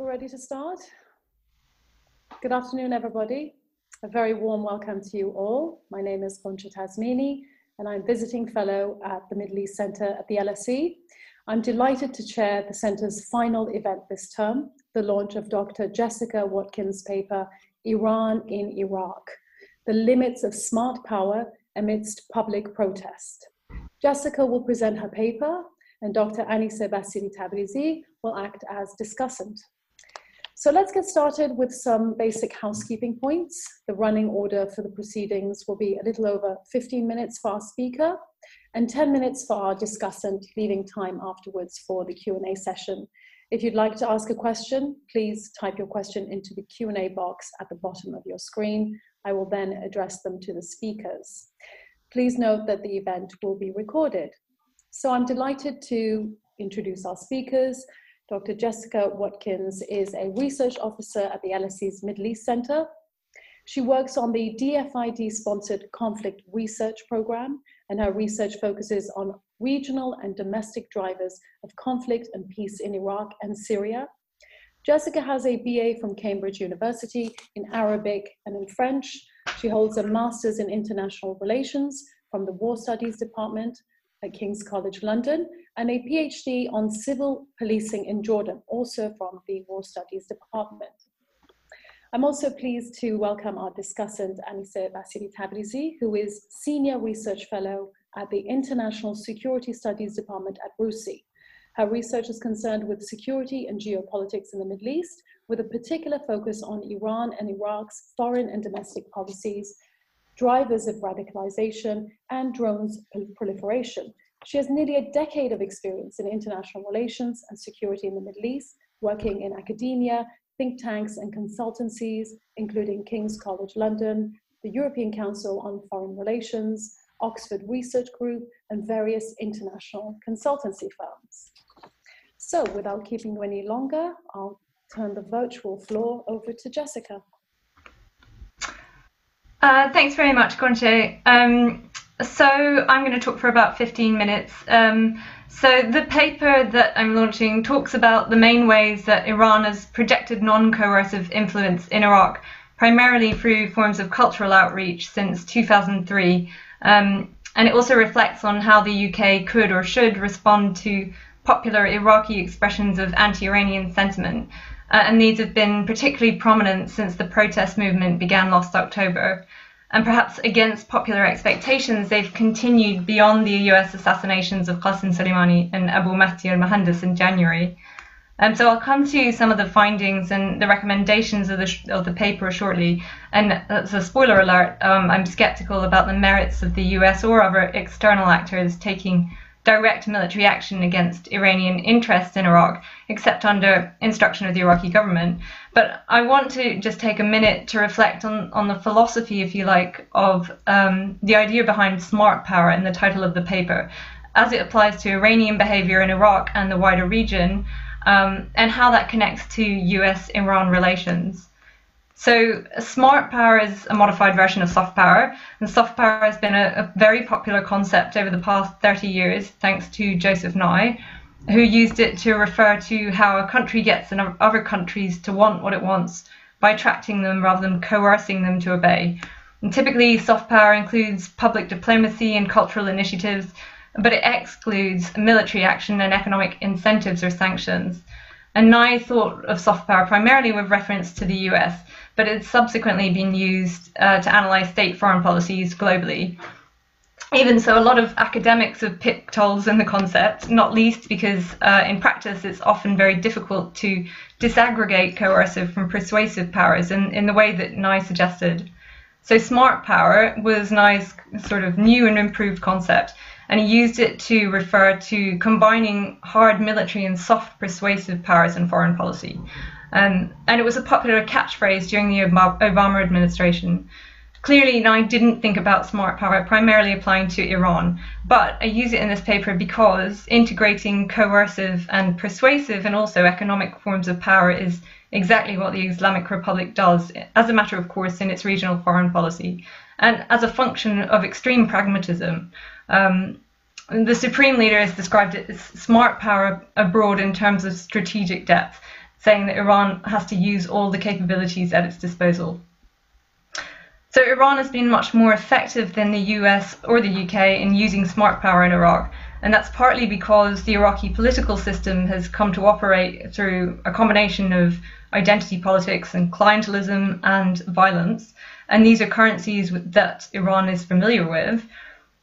we're ready to start. Good afternoon, everybody. A very warm welcome to you all. My name is Ghoncheh Tazmini, and I'm visiting fellow at the Middle East Centre at the LSE. I'm delighted to chair the Centre's final event this term, the launch of Dr. Jessica Watkins' paper, Iran in Iraq, the limits of smart power amidst public protest. Jessica will present her paper, and Dr. Aniseh Bassiri Tabrizi will act as discussant. So let's get started with some basic housekeeping points. The running order for the proceedings will be a little over 15 minutes for our speaker and 10 minutes for our discussant, leaving time afterwards for the Q&A session. If you'd like to ask a question, please type your question into the Q&A box at the bottom of your screen. I will then address them to the speakers. Please note that the event will be recorded. So I'm delighted to introduce our speakers. Dr. Jessica Watkins is a research officer at the LSE's Middle East Center. She works on the DFID sponsored conflict research program, and her research focuses on regional and domestic drivers of conflict and peace in Iraq and Syria. Jessica has a BA from Cambridge University in Arabic and in French. She holds a master's in international relations from the War Studies Department at King's College London and a PhD on civil policing in Jordan, also from the War Studies Department. I'm also pleased to welcome our discussant, Aniseh Bassiri Tabrizi, who is Senior Research Fellow at the International Security Studies Department at RUSI. Her research is concerned with security and geopolitics in the Middle East, with a particular focus on Iran and Iraq's foreign and domestic policies drivers of radicalization, and drones proliferation. She has nearly a decade of experience in international relations and security in the Middle East, working in academia, think tanks, and consultancies, including King's College London, the European Council on Foreign Relations, Oxford Research Group, and various international consultancy firms. So, without keeping you any longer, I'll turn the virtual floor over to Jessica. Uh, thanks very much, Ghoncheh. Um, so I'm going to talk for about 15 minutes. Um, so the paper that I'm launching talks about the main ways that Iran has projected non-coercive influence in Iraq, primarily through forms of cultural outreach since 2003. Um, and it also reflects on how the UK could or should respond to popular Iraqi expressions of anti-Iranian sentiment uh, and these have been particularly prominent since the protest movement began last October. And perhaps against popular expectations, they've continued beyond the US assassinations of Qasem Soleimani and Abu Mahdi al Mohandes in January. Um, so I'll come to some of the findings and the recommendations of the, of the paper shortly. And as a spoiler alert, um, I'm skeptical about the merits of the US or other external actors taking direct military action against Iranian interests in Iraq, except under instruction of the Iraqi government. But I want to just take a minute to reflect on, on the philosophy, if you like, of um, the idea behind smart power in the title of the paper, as it applies to Iranian behavior in Iraq and the wider region, um, and how that connects to US Iran relations. So smart power is a modified version of soft power, and soft power has been a, a, very popular concept over the past 30 years, thanks to Joseph Nye, who used it to refer to how a country gets other countries to want what it wants by attracting them rather than coercing them to obey. And typically, soft power includes public diplomacy and cultural initiatives, but it excludes military action and economic incentives or sanctions. And Nye thought of soft power primarily with reference to the US but it's subsequently been used uh, to analyze state foreign policies globally. Even so, a lot of academics have picked holes in the concept, not least because uh, in practice it's often very difficult to disaggregate coercive from persuasive powers in, in the way that Nye suggested. So, smart power was Nye's sort of new and improved concept, and he used it to refer to combining hard military and soft persuasive powers in foreign policy. Um, and it was a popular catchphrase during the Obama administration. Clearly, I didn't think about smart power primarily applying to Iran, but I use it in this paper because integrating coercive and persuasive and also economic forms of power is exactly what the Islamic Republic does, as a matter of course, in its regional foreign policy, and as a function of extreme pragmatism. Um, the supreme leader has described it as smart power abroad in terms of strategic depth saying that Iran has to use all the capabilities at its disposal. So Iran has been much more effective than the US or the UK in using smart power in Iraq, and that's partly because the Iraqi political system has come to operate through a combination of identity politics and clientelism and violence. And these are currencies that Iran is familiar with.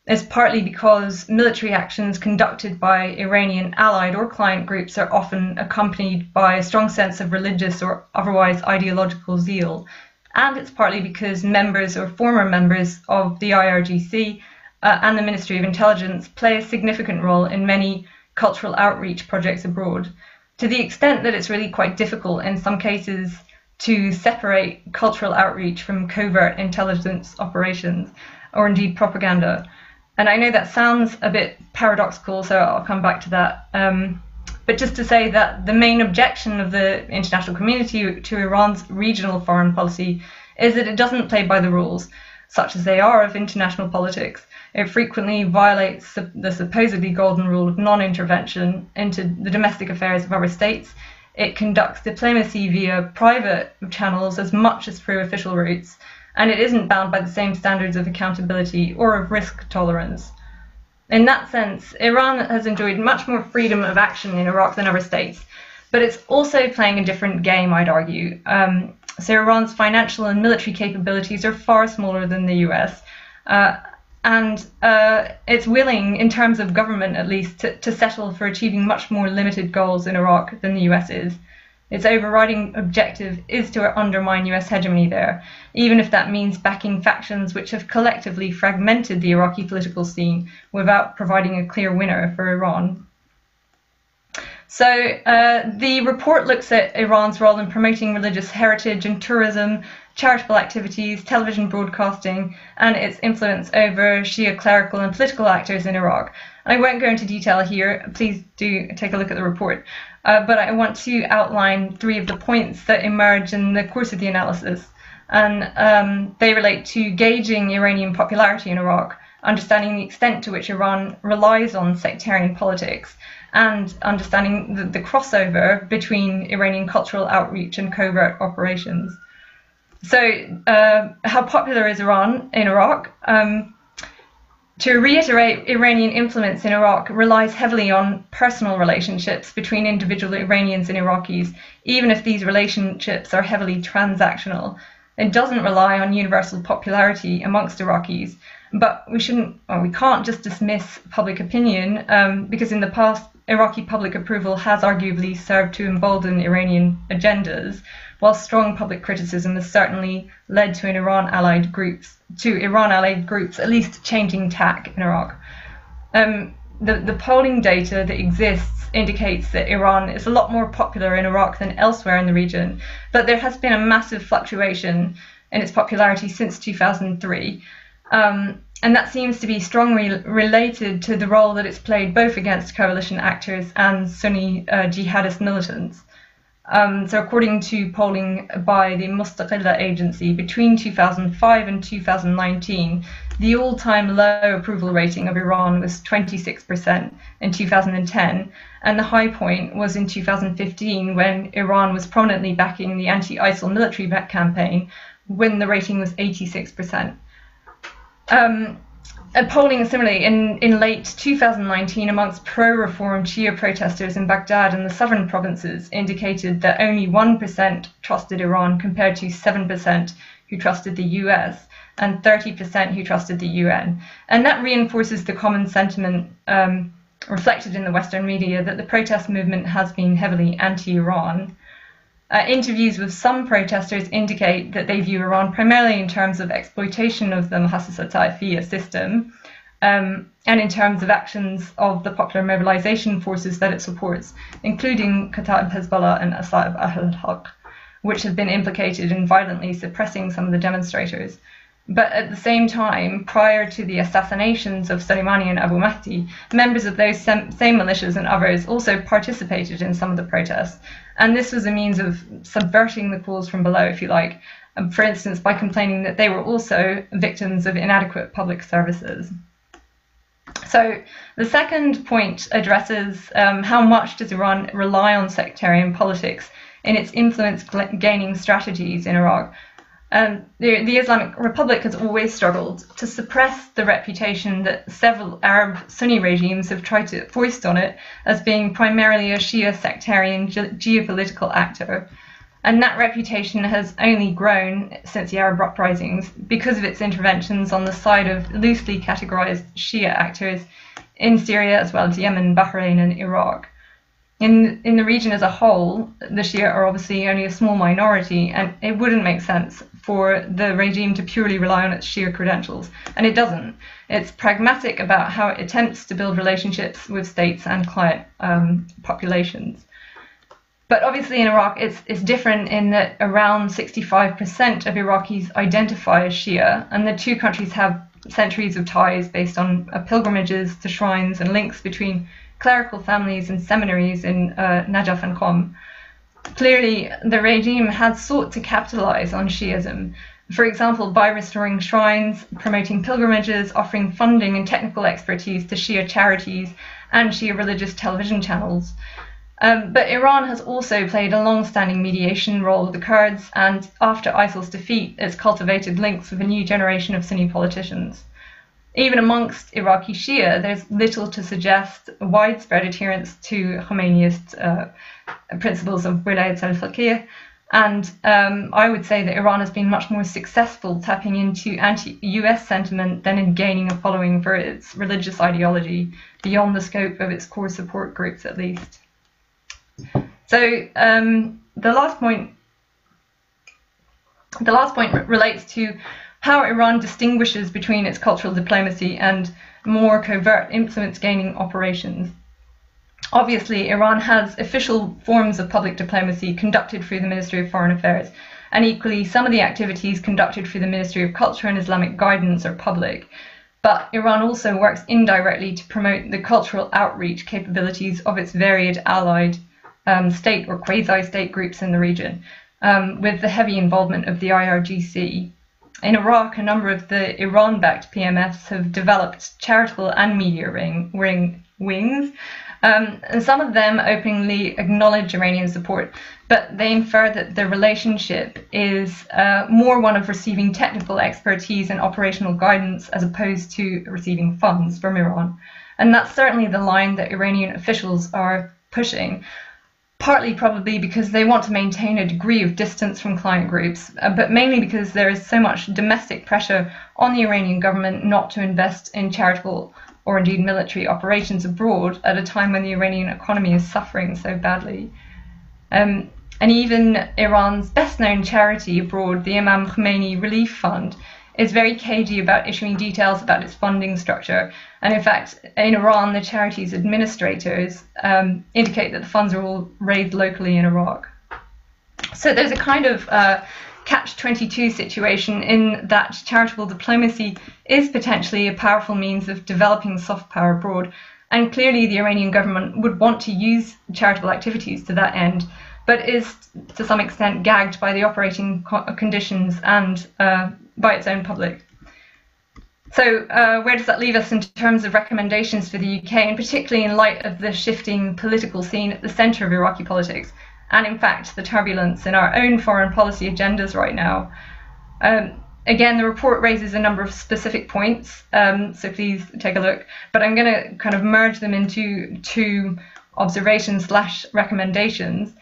It's partly because military actions conducted by Iranian allied or client groups are often accompanied by a strong sense of religious or otherwise ideological zeal. And it's partly because members or former members of the IRGC uh, and the Ministry of Intelligence play a significant role in many cultural outreach projects abroad, to the extent that it's really quite difficult in some cases to separate cultural outreach from covert intelligence operations or indeed propaganda. And I know that sounds a bit paradoxical, so I'll come back to that. Um, but just to say that the main objection of the international community to Iran's regional foreign policy is that it doesn't play by the rules, such as they are of international politics. It frequently violates the supposedly golden rule of non intervention into the domestic affairs of other states. It conducts diplomacy via private channels as much as through official routes and it isn't bound by the same standards of accountability or of risk tolerance. In that sense, Iran has enjoyed much more freedom of action in Iraq than other states, but it's also playing a different game, I'd argue. Um, so Iran's financial and military capabilities are far smaller than the US, uh, and uh, it's willing, in terms of government at least, to, to settle for achieving much more limited goals in Iraq than the US is. Its overriding objective is to undermine US hegemony there, even if that means backing factions which have collectively fragmented the Iraqi political scene without providing a clear winner for Iran. So, uh, the report looks at Iran's role in promoting religious heritage and tourism, charitable activities, television broadcasting, and its influence over Shia clerical and political actors in Iraq. I won't go into detail here, please do take a look at the report. Uh, but I want to outline three of the points that emerge in the course of the analysis. And um, they relate to gauging Iranian popularity in Iraq, understanding the extent to which Iran relies on sectarian politics, and understanding the, the crossover between Iranian cultural outreach and covert operations. So, uh, how popular is Iran in Iraq? Um, to reiterate, Iranian influence in Iraq relies heavily on personal relationships between individual Iranians and Iraqis, even if these relationships are heavily transactional. It doesn't rely on universal popularity amongst Iraqis, but we shouldn't, we can't just dismiss public opinion um, because in the past, Iraqi public approval has arguably served to embolden Iranian agendas while strong public criticism has certainly led to an Iran allied groups to Iran allied groups at least changing tack in Iraq. Um, the, the polling data that exists indicates that Iran is a lot more popular in Iraq than elsewhere in the region, but there has been a massive fluctuation in its popularity since 2003. Um, and that seems to be strongly related to the role that it's played both against coalition actors and Sunni uh, jihadist militants. Um, so, according to polling by the Mustaqilla agency, between 2005 and 2019, the all time low approval rating of Iran was 26% in 2010, and the high point was in 2015 when Iran was prominently backing the anti ISIL military campaign when the rating was 86%. Um, polling similarly in, in late 2019 amongst pro-reform Shia protesters in Baghdad and the southern provinces indicated that only 1% trusted Iran compared to 7% who trusted the US and 30% who trusted the UN. And that reinforces the common sentiment um, reflected in the Western media that the protest movement has been heavily anti-Iran. Uh, interviews with some protesters indicate that they view Iran primarily in terms of exploitation of the Muhassasa Taifiyya system um, and in terms of actions of the popular mobilization forces that it supports, including Kataib Hezbollah and Asa'ib Ahl al Haq, which have been implicated in violently suppressing some of the demonstrators. But at the same time, prior to the assassinations of Soleimani and Abu Mahdi, members of those same militias and others also participated in some of the protests. And this was a means of subverting the calls from below, if you like, um, for instance, by complaining that they were also victims of inadequate public services. So the second point addresses um, how much does Iran rely on sectarian politics in its influence gaining strategies in Iraq. Um, the, the, Islamic Republic has always struggled to suppress the reputation that several Arab Sunni regimes have tried to foist on it as being primarily a Shia sectarian ge- geopolitical actor. And that reputation has only grown since the Arab uprisings because of its interventions on the side of loosely categorized Shia actors in Syria as well as Yemen, Bahrain, and Iraq. In, in the region as a whole, the Shia are obviously only a small minority, and it wouldn't make sense for the regime to purely rely on its Shia credentials. And it doesn't. It's pragmatic about how it attempts to build relationships with states and client um, populations. But obviously, in Iraq, it's, it's different in that around 65% of Iraqis identify as Shia, and the two countries have centuries of ties based on uh, pilgrimages to shrines and links between clerical families and seminaries in uh, Najaf and Qom. Clearly, the regime had sought to capitalize on Shiism, for example, by restoring shrines, promoting pilgrimages, offering funding and technical expertise to Shia charities and Shia religious television channels. Um, but Iran has also played a long standing mediation role with the Kurds, and after ISIL's defeat, it's cultivated links with a new generation of Sunni politicians. Even amongst Iraqi Shia, there's little to suggest widespread adherence to Khomeiniist uh, principles of wilayat al-faqih, and um, I would say that Iran has been much more successful tapping into anti US sentiment than in gaining a following for its religious ideology beyond the scope of its core support groups, at least. So um, the last point, the last point relates to how Iran distinguishes between its cultural diplomacy and more covert influence gaining operations. Obviously, Iran has official forms of public diplomacy conducted through the Ministry of Foreign Affairs, and equally, some of the activities conducted through the Ministry of Culture and Islamic Guidance are public. But Iran also works indirectly to promote the cultural outreach capabilities of its varied allied um, state or quasi state groups in the region, um, with the heavy involvement of the IRGC. In Iraq, a number of the Iran backed PMFs have developed charitable and media ring, ring wings. Um, and some of them openly acknowledge Iranian support, but they infer that the relationship is uh, more one of receiving technical expertise and operational guidance as opposed to receiving funds from Iran. And that's certainly the line that Iranian officials are pushing partly probably because they want to maintain a degree of distance from client groups, uh, but mainly because there is so much domestic pressure on the Iranian government not to invest in charitable or indeed military operations abroad at a time when the Iranian economy is suffering so badly. Um, and even Iran's best known charity abroad, the Imam Khomeini Relief Fund, is very cagey about issuing details about its funding structure. And in fact, in Iran, the charity's administrators um, indicate that the funds are all raised locally in Iraq. So there's a kind of uh, catch 22 situation in that charitable diplomacy is potentially a powerful means of developing soft power abroad. And clearly, the Iranian government would want to use charitable activities to that end, but is to some extent gagged by the operating co- conditions and uh, by its own public. So, uh, where does that leave us in terms of recommendations for the UK, and particularly in light of the shifting political scene at the centre of Iraqi politics, and in fact the turbulence in our own foreign policy agendas right now? Um, again, the report raises a number of specific points, um, so please take a look. But I'm going to kind of merge them into two observations slash recommendations.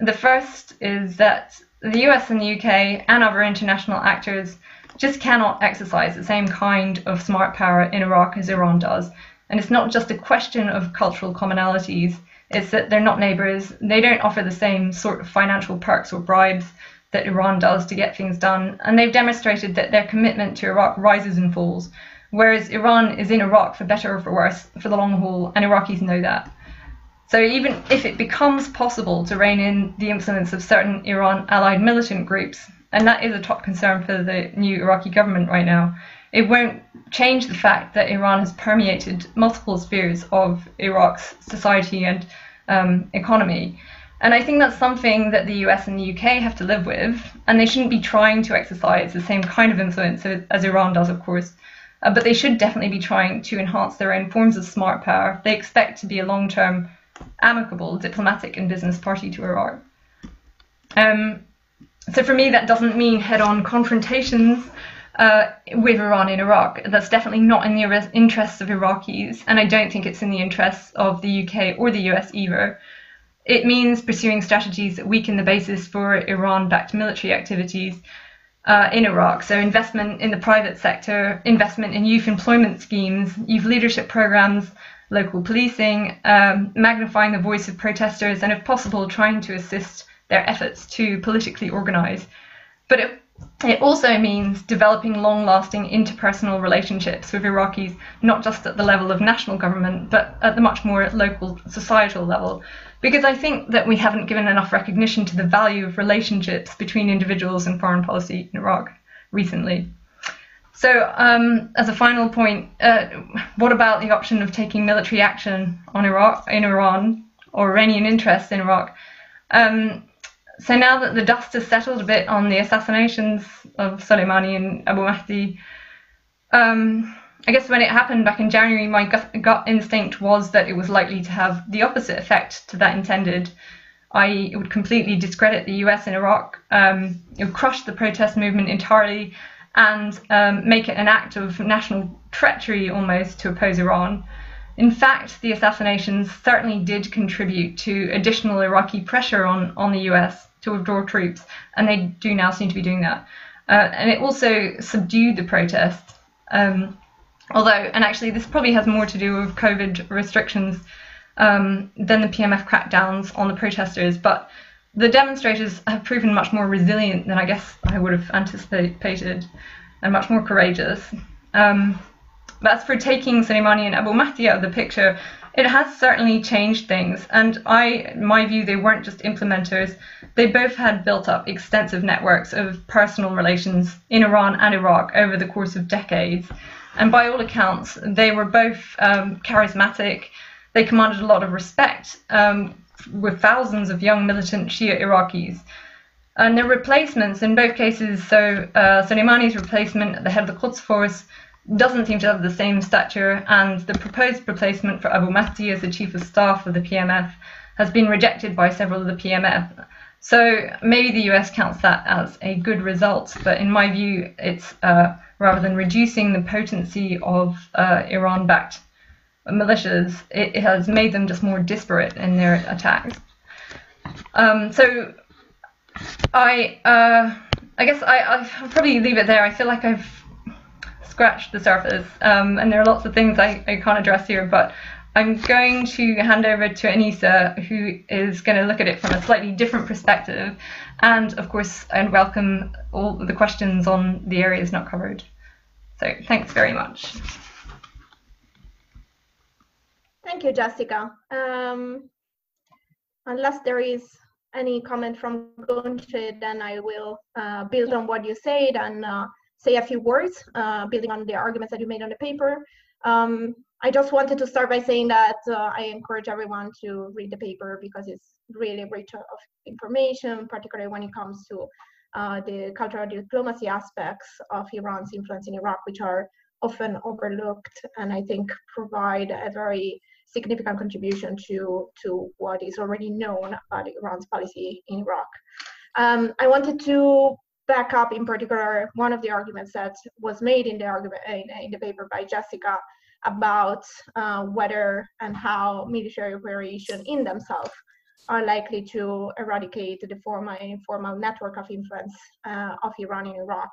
The first is that the US and the UK and other international actors just cannot exercise the same kind of smart power in Iraq as Iran does. And it's not just a question of cultural commonalities, it's that they're not neighbors. They don't offer the same sort of financial perks or bribes that Iran does to get things done. And they've demonstrated that their commitment to Iraq rises and falls, whereas Iran is in Iraq for better or for worse for the long haul, and Iraqis know that. So even if it becomes possible to rein in the influence of certain Iran allied militant groups, and that is a top concern for the new Iraqi government right now. It won't change the fact that Iran has permeated multiple spheres of Iraq's society and um, economy. And I think that's something that the US and the UK have to live with, and they shouldn't be trying to exercise the same kind of influence as Iran does, of course. Uh, but they should definitely be trying to enhance their own forms of smart power. They expect to be a long term, amicable, diplomatic, and business party to Iraq. Um, so for me, that doesn't mean head-on confrontations uh, with Iran in Iraq. That's definitely not in the interests of Iraqis, and I don't think it's in the interests of the UK or the US either. It means pursuing strategies that weaken the basis for Iran-backed military activities uh, in Iraq. So investment in the private sector, investment in youth employment schemes, youth leadership programs, local policing, um, magnifying the voice of protesters, and if possible, trying to assist their efforts to politically organize. But it, it also means developing long lasting interpersonal relationships with Iraqis, not just at the level of national government, but at the much more local societal level. Because I think that we haven't given enough recognition to the value of relationships between individuals and foreign policy in Iraq recently. So, um, as a final point, uh, what about the option of taking military action on Iraq, in Iran, or Iranian interests in Iraq? Um, so now that the dust has settled a bit on the assassinations of Soleimani and Abu Mahdi, um, I guess when it happened back in January, my gut, gut, instinct was that it was likely to have the opposite effect to that intended, i.e., it would completely discredit the US in Iraq, um, it would crush the protest movement entirely, and um, make it an act of national treachery almost to oppose Iran. In fact, the assassinations certainly did contribute to additional Iraqi pressure on, on the US to withdraw troops, and they do now seem to be doing that. Uh, and it also subdued the protests. Um, although, and actually, this probably has more to do with COVID restrictions um, than the PMF crackdowns on the protesters, but the demonstrators have proven much more resilient than I guess I would have anticipated and much more courageous. Um, as for taking Soleimani and Abu Mahdi out of the picture, it has certainly changed things. And I, my view, they weren't just implementers. They both had built up extensive networks of personal relations in Iran and Iraq over the course of decades. And by all accounts, they were both um, charismatic. They commanded a lot of respect um, with thousands of young militant Shia Iraqis. And their replacements, in both cases, so uh, Soleimani's replacement at the head of the Quds force doesn't seem to have the same stature, and the proposed replacement for Abu Mahdi as the chief of staff of the PMF has been rejected by several of the PMF. So maybe the US counts that as a good result, but in my view, it's uh, rather than reducing the potency of uh, Iran backed militias, it, it, has made them just more disparate in their attacks. Um, so I, uh, I guess I, I'll probably leave it there. I feel like I've scratched the surface. Um, and there are lots of things I, I can't address here, but I'm going to hand over to Aniseh, who is going to look at it from a slightly different perspective. And of course, and welcome all the questions on the areas not covered. So thanks very much. Thank you, Jessica. Um, unless there is any comment from Ghoncheh, then I will uh, build on what you said and uh, say a few words, uh, building on the arguments that you made on the paper. Um, I just wanted to start by saying that uh, I encourage everyone to read the paper because it's really rich of information, particularly when it comes to uh, the cultural diplomacy aspects of Iran's influence in Iraq, which are often overlooked and I think provide a very significant contribution to, to what is already known about Iran's policy in Iraq. Um, I wanted to back up in particular one of the arguments that was made in the argument in, in the paper by Jessica about uh, whether and how military operations in themselves are likely to eradicate the formal and informal network of influence uh, of Iran in Iraq.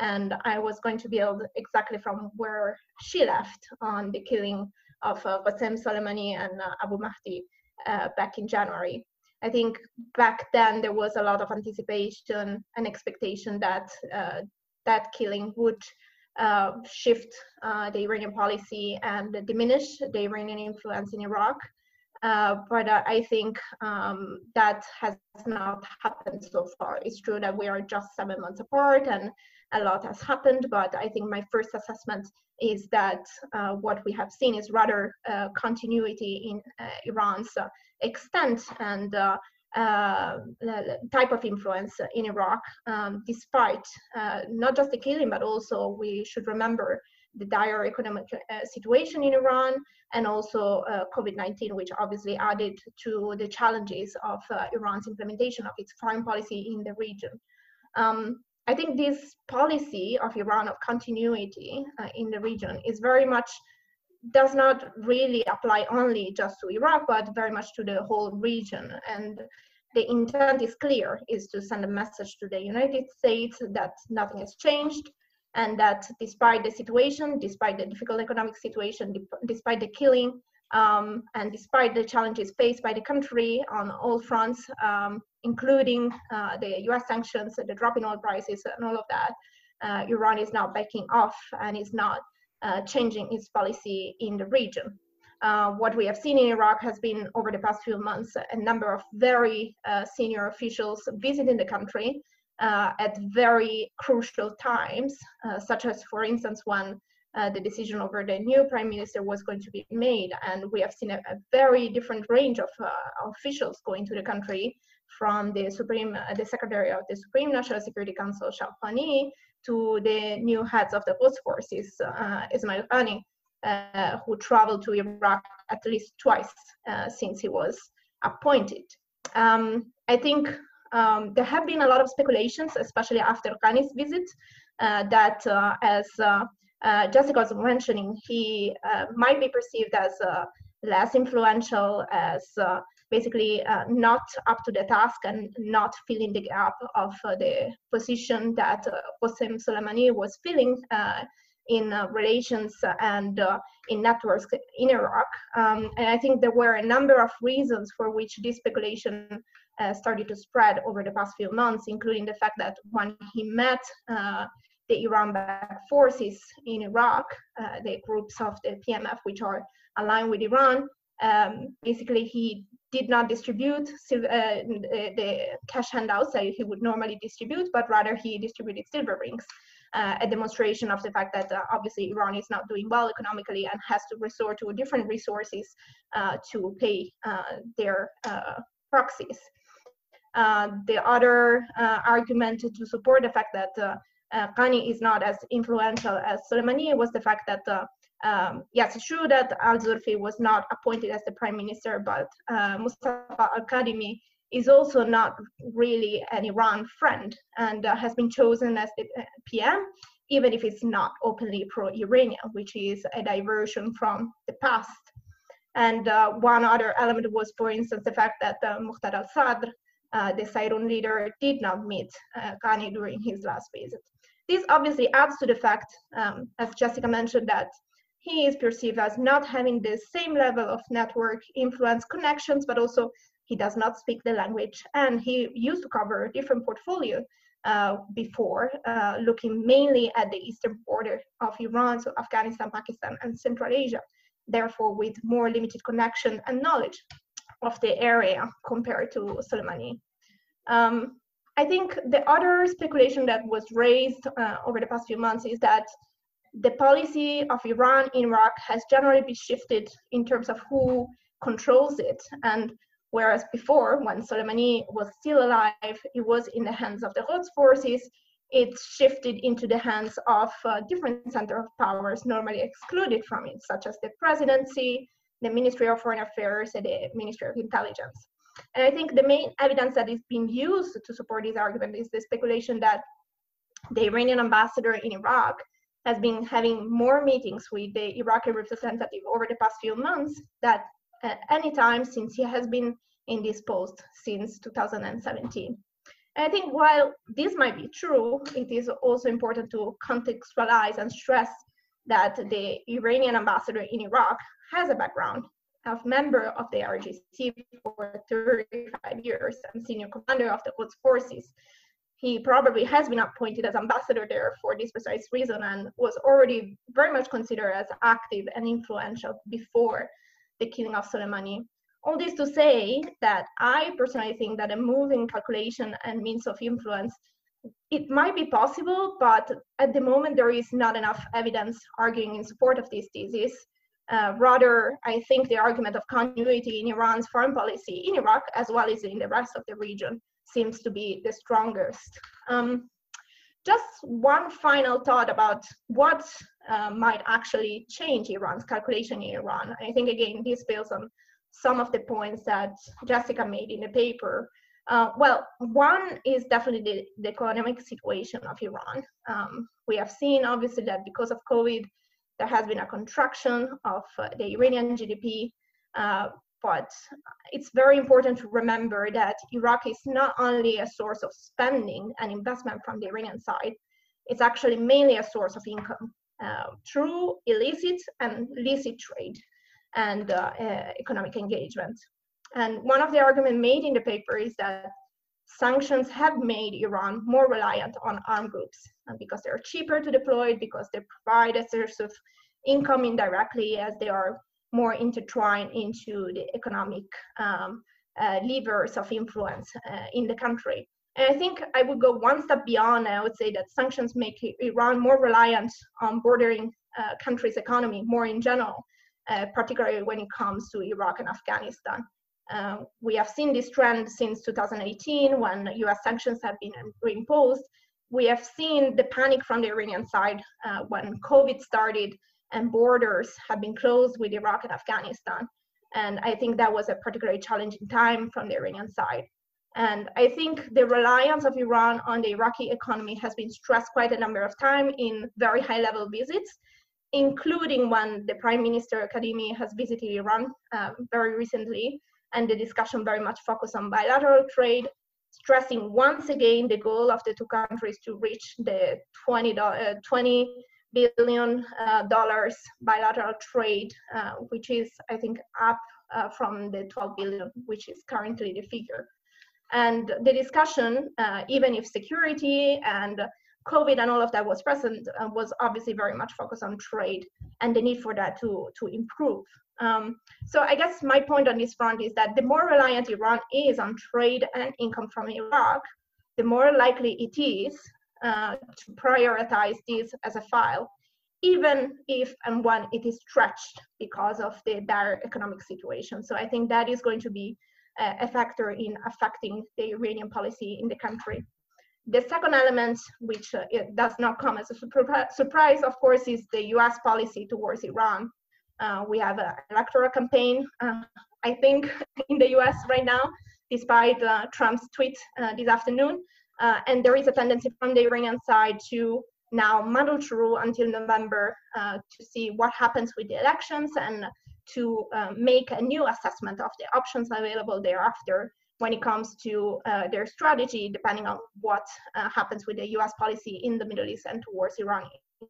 And I was going to build exactly from where she left on the killing of uh, Qasem Soleimani and uh, Abu Mahdi uh, back in January. I think back then there was a lot of anticipation and expectation that uh, that killing would uh, shift uh, the Iranian policy and diminish the Iranian influence in Iraq. Uh, but uh, I think um, that has not happened so far. It's true that we are just seven months apart and a lot has happened, but I think my first assessment is that uh, what we have seen is rather continuity in Iran's extent and uh, uh, type of influence in Iraq, um, despite uh, not just the killing, but also we should remember the dire economic uh, situation in Iran, and also uh, COVID-19, which obviously added to the challenges of uh, Iran's implementation of its foreign policy in the region. Um, I think this policy of Iran of continuity in the region is very much does not really apply only just to Iraq, but very much to the whole region. And the intent is clear, is to send a message to the United States that nothing has changed, and that despite the situation, despite the difficult economic situation, despite the killing, um, and despite the challenges faced by the country on all fronts, um, including uh, the US sanctions, the drop in oil prices, and all of that, uh, Iran is now backing off and is not uh, changing its policy in the region. Uh, what we have seen in Iraq has been over the past few months a number of very uh, senior officials visiting the country uh, at very crucial times, uh, such as, for instance, when the decision over the new prime minister was going to be made. And we have seen a, a very different range of officials going to the country from the Supreme, the Secretary of the Supreme National Security Council, Shamkhani, to the new heads of the Quds forces, uh, Ismail Qani, uh, who traveled to Iraq at least twice uh, since he was appointed. Um, I think um, there have been a lot of speculations, especially after Qani's visit, uh, that uh, as uh, Jessica was mentioning, he might be perceived as less influential, as basically uh, not up to the task and not filling the gap of uh, the position that uh, Soleimani was filling uh, in uh, relations and uh, in networks in Iraq. Um, and I think there were a number of reasons for which this speculation started to spread over the past few months, including the fact that when he met the Iran-backed forces in Iraq, the groups of the PMF which are aligned with Iran, um, basically he did not distribute uh, the cash handouts that he would normally distribute, but rather he distributed silver rings, uh, a demonstration of the fact that uh, obviously Iran is not doing well economically and has to resort to different resources uh, to pay uh, their uh, proxies. the other argument to support the fact that uh, Qani is not as influential as Soleimani was the fact that um, yes, it's true that Al Zurfi was not appointed as the prime minister, but uh, Mustafa Al Kadhimi is also not really an Iran friend and uh, has been chosen as the uh, PM, even if it's not openly pro Iranian, which is a diversion from the past. And uh, one other element was, for instance, the fact that uh, Muqtada al Sadr, uh, the Sairun leader, did not meet uh, Qani during his last visit. This obviously adds to the fact, um, as Jessica mentioned, that he is perceived as not having the same level of network influence connections, but also he does not speak the language. And he used to cover a different portfolio uh, before, uh, looking mainly at the eastern border of Iran, so Afghanistan, Pakistan, and Central Asia, therefore with more limited connection and knowledge of the area compared to Soleimani. Um, I think the other speculation that was raised uh, over the past few months is that the policy of Iran in Iraq has generally been shifted in terms of who controls it. And whereas before, when Soleimani was still alive, it was in the hands of the Quds forces, it shifted into the hands of uh, different center of powers normally excluded from it, such as the presidency, the Ministry of Foreign Affairs, and the Ministry of Intelligence. And I think the main evidence that is being used to support this argument is the speculation that the Iranian ambassador in Iraq has been having more meetings with the Iraqi representative over the past few months than at any time since he has been in this post since 2017. And I think while this might be true, it is also important to contextualize and stress that the Iranian ambassador in Iraq has a background of member of the IRGC for 35 years and senior commander of the Quds forces he probably has been appointed as ambassador there for this precise reason and was already very much considered as active and influential before the killing of Soleimani. All this to say that I personally think that a moving calculation and means of influence, it might be possible, but at the moment there is not enough evidence arguing in support of this thesis. Uh, rather, I think the argument of continuity in Iran's foreign policy in Iraq, as well as in the rest of the region, seems to be the strongest. Um, just one final thought about what uh, might actually change Iran's calculation in Iran. I think again this builds on some of the points that Jessica made in the paper. Uh, well, one is definitely the, the economic situation of Iran. Um, we have seen obviously that because of COVID, there has been a contraction of uh, the Iranian GDP. Uh, but it's very important to remember that Iraq is not only a source of spending and investment from the Iranian side, it's actually mainly a source of income uh, through illicit and licit trade and uh, uh, economic engagement. And one of the arguments made in the paper is that sanctions have made Iran more reliant on armed groups because they're cheaper to deploy, because they provide a source of income indirectly as they are more intertwined into the economic um, uh, levers of influence uh, in the country. And I think I would go one step beyond. I would say that sanctions make Iran more reliant on bordering uh, countries' economy more in general, uh, particularly when it comes to Iraq and Afghanistan. Uh, we have seen this trend since 2018 when US sanctions have been reimposed. We have seen the panic from the Iranian side uh, when COVID started and borders have been closed with Iraq and Afghanistan. And I think that was a particularly challenging time from the Iranian side. And I think the reliance of Iran on the Iraqi economy has been stressed quite a number of times in very high level visits, including when the Prime Minister Kadhimi has visited Iran um, very recently. And the discussion very much focused on bilateral trade, stressing once again the goal of the two countries to reach the 20, uh, 20 billion uh, dollars bilateral trade, uh, which is, I think, up uh, from the 12 billion, which is currently the figure. And the discussion, even if security and COVID and all of that was present, was obviously very much focused on trade and the need for that to, to improve. Um, so I guess my point on this front is that the more reliant Iran is on trade and income from Iraq, the more likely it is uh, to prioritize this as a file, even if and when it is stretched because of the dire economic situation. So I think that is going to be uh, a factor in affecting the Iranian policy in the country. The second element, which uh, does not come as a surprise, of course, is the US policy towards Iran. Uh, we have an electoral campaign, uh, I think, in the US right now, despite uh, Trump's tweet this afternoon. Uh, and there is a tendency from the Iranian side to now muddle through until November uh, to see what happens with the elections and to uh, make a new assessment of the options available thereafter when it comes to uh, their strategy, depending on what uh, happens with the US policy in the Middle East and towards Iran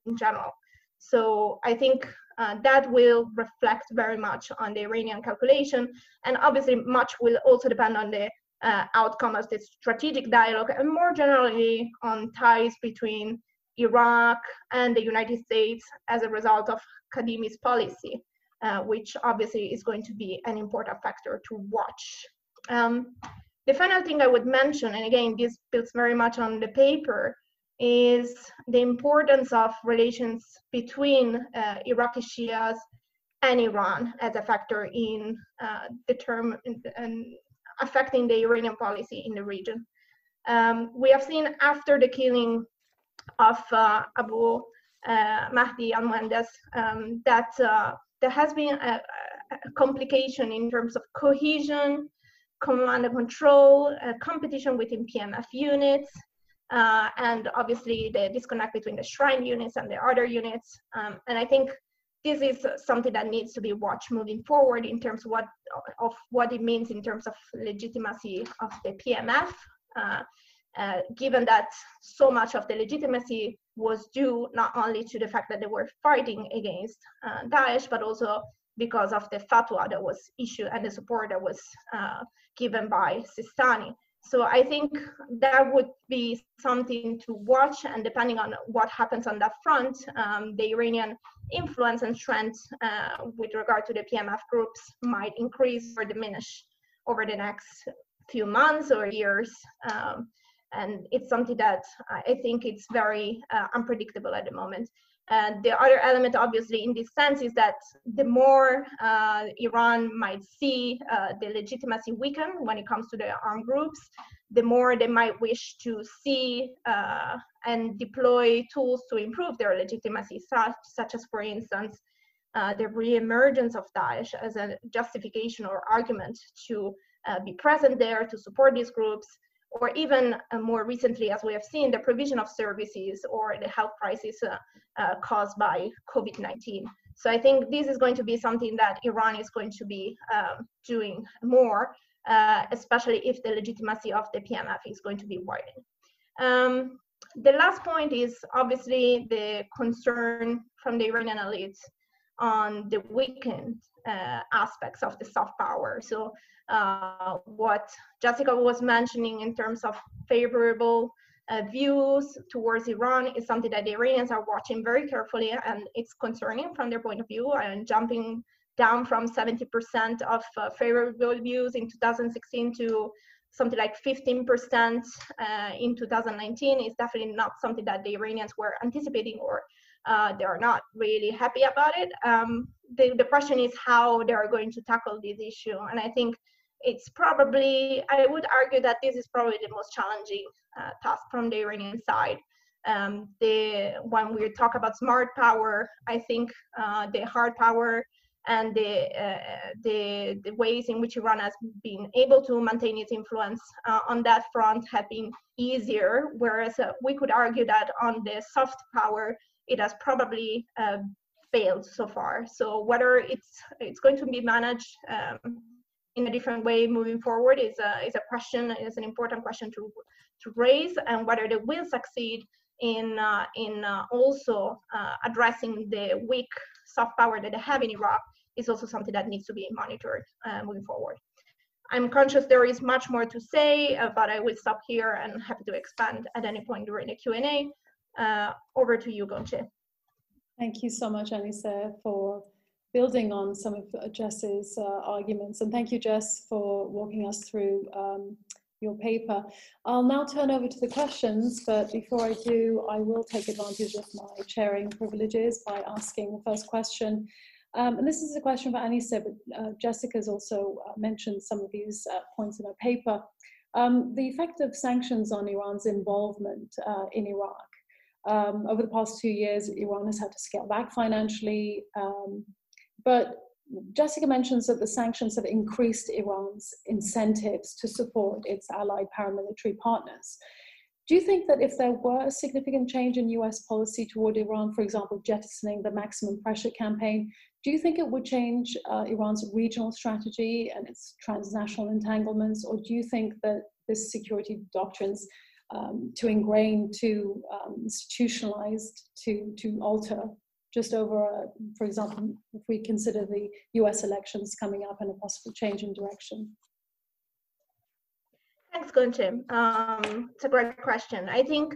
in general. So I think uh, that will reflect very much on the Iranian calculation. And obviously, much will also depend on the uh, outcome of this strategic dialogue and more generally on ties between Iraq and the United States as a result of Kadhimi's policy, uh, which obviously is going to be an important factor to watch. Um, the final thing I would mention, and again, this builds very much on the paper, is the importance of relations between uh, Iraqi Shias and Iran as a factor in uh, determine and affecting the Iranian policy in the region. Um, we have seen after the killing of uh, Abu uh, Mahdi al-Muhandis um, that uh, there has been a, a, complication in terms of cohesion, command and control, competition within PMF units, uh, and obviously the disconnect between the shrine units and the other units. Um, and I think this is something that needs to be watched moving forward in terms of what of what it means in terms of legitimacy of the PMF, uh, uh, given that so much of the legitimacy was due not only to the fact that they were fighting against uh, Daesh, but also because of the fatwa that was issued and the support that was uh, given by Sistani. So I think that would be something to watch, and depending on what happens on that front, um, the Iranian influence and strength uh, with regard to the PMF groups might increase or diminish over the next few months or years. Um, and it's something that I think it's very uh, unpredictable at the moment. Uh, the other element, obviously, in this sense, is that the more uh, Iran might see uh, the legitimacy weaken when it comes to the armed groups, the more they might wish to see uh, and deploy tools to improve their legitimacy, such, such as, for instance, uh, the re-emergence of Daesh as a justification or argument to uh, be present there, to support these groups, or even uh, more recently, as we have seen, the provision of services or the health crisis uh, uh, caused by COVID-19. So I think this is going to be something that Iran is going to be um, doing more, uh, especially if the legitimacy of the PMF is going to be widening. Um, the last point is obviously the concern from the Iranian elites on the weakened uh, aspects of the soft power. So uh, what Jessica was mentioning in terms of favorable uh, views towards Iran is something that the Iranians are watching very carefully, and it's concerning from their point of view. And jumping down from 70% of uh, favorable views in 2016 to something like 15% uh, in 2019 is definitely not something that the Iranians were anticipating or uh, they are not really happy about it. Um, the, the question is how they are going to tackle this issue. And I think it's probably, I would argue that this is probably the most challenging uh, task from the Iranian side. Um, the, when we talk about smart power, I think uh, the hard power and the, uh, the, the, ways in which Iran has been able to maintain its influence uh, on that front have been easier, whereas uh, we could argue that on the soft power, it has probably uh, failed so far. So whether it's it's going to be managed um, in a different way moving forward is a is a question is an important question to to raise, and whether they will succeed in uh, in uh, also uh, addressing the weak soft power that they have in Iraq is also something that needs to be monitored uh, moving forward. I'm conscious there is much more to say, uh, but I will stop here and happy to expand at any point during the Q&A. Uh, over to you, Ghoncheh. Thank you so much, Aniseh, for building on some of Jess's uh, arguments. And thank you, Jess, for walking us through um, your paper. I'll now turn over to the questions, but before I do, I will take advantage of my chairing privileges by asking the first question. Um, and this is a question for Aniseh, but uh, Jessica's also uh, mentioned some of these uh, points in her paper. Um, the effect of sanctions on Iran's involvement uh, in Iraq. Um, over the past two years, Iran has had to scale back financially. Um, but Jessica mentions that the sanctions have increased Iran's incentives to support its allied paramilitary partners. Do you think that if there were a significant change in US policy toward Iran, for example, jettisoning the maximum pressure campaign, do you think it would change uh, Iran's regional strategy and its transnational entanglements, or do you think that this security doctrines um, to ingrain, to um, institutionalized, to, to alter just over, a, for example, if we consider the US elections coming up and a possible change in direction? Thanks, Gunchim. Um, it's a great question. I think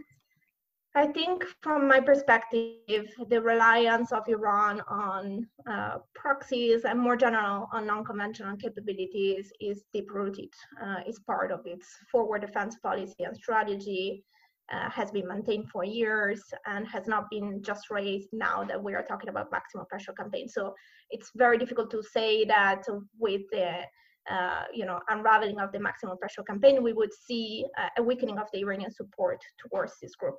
I think from my perspective, the reliance of Iran on uh, proxies and more general on non-conventional capabilities is deep-rooted. Uh, is part of its forward defense policy and strategy, uh, has been maintained for years and has not been just raised now that we are talking about maximum pressure campaign. So it's very difficult to say that with the uh, you know, unraveling of the maximum pressure campaign, we would see uh, a weakening of the Iranian support towards this group.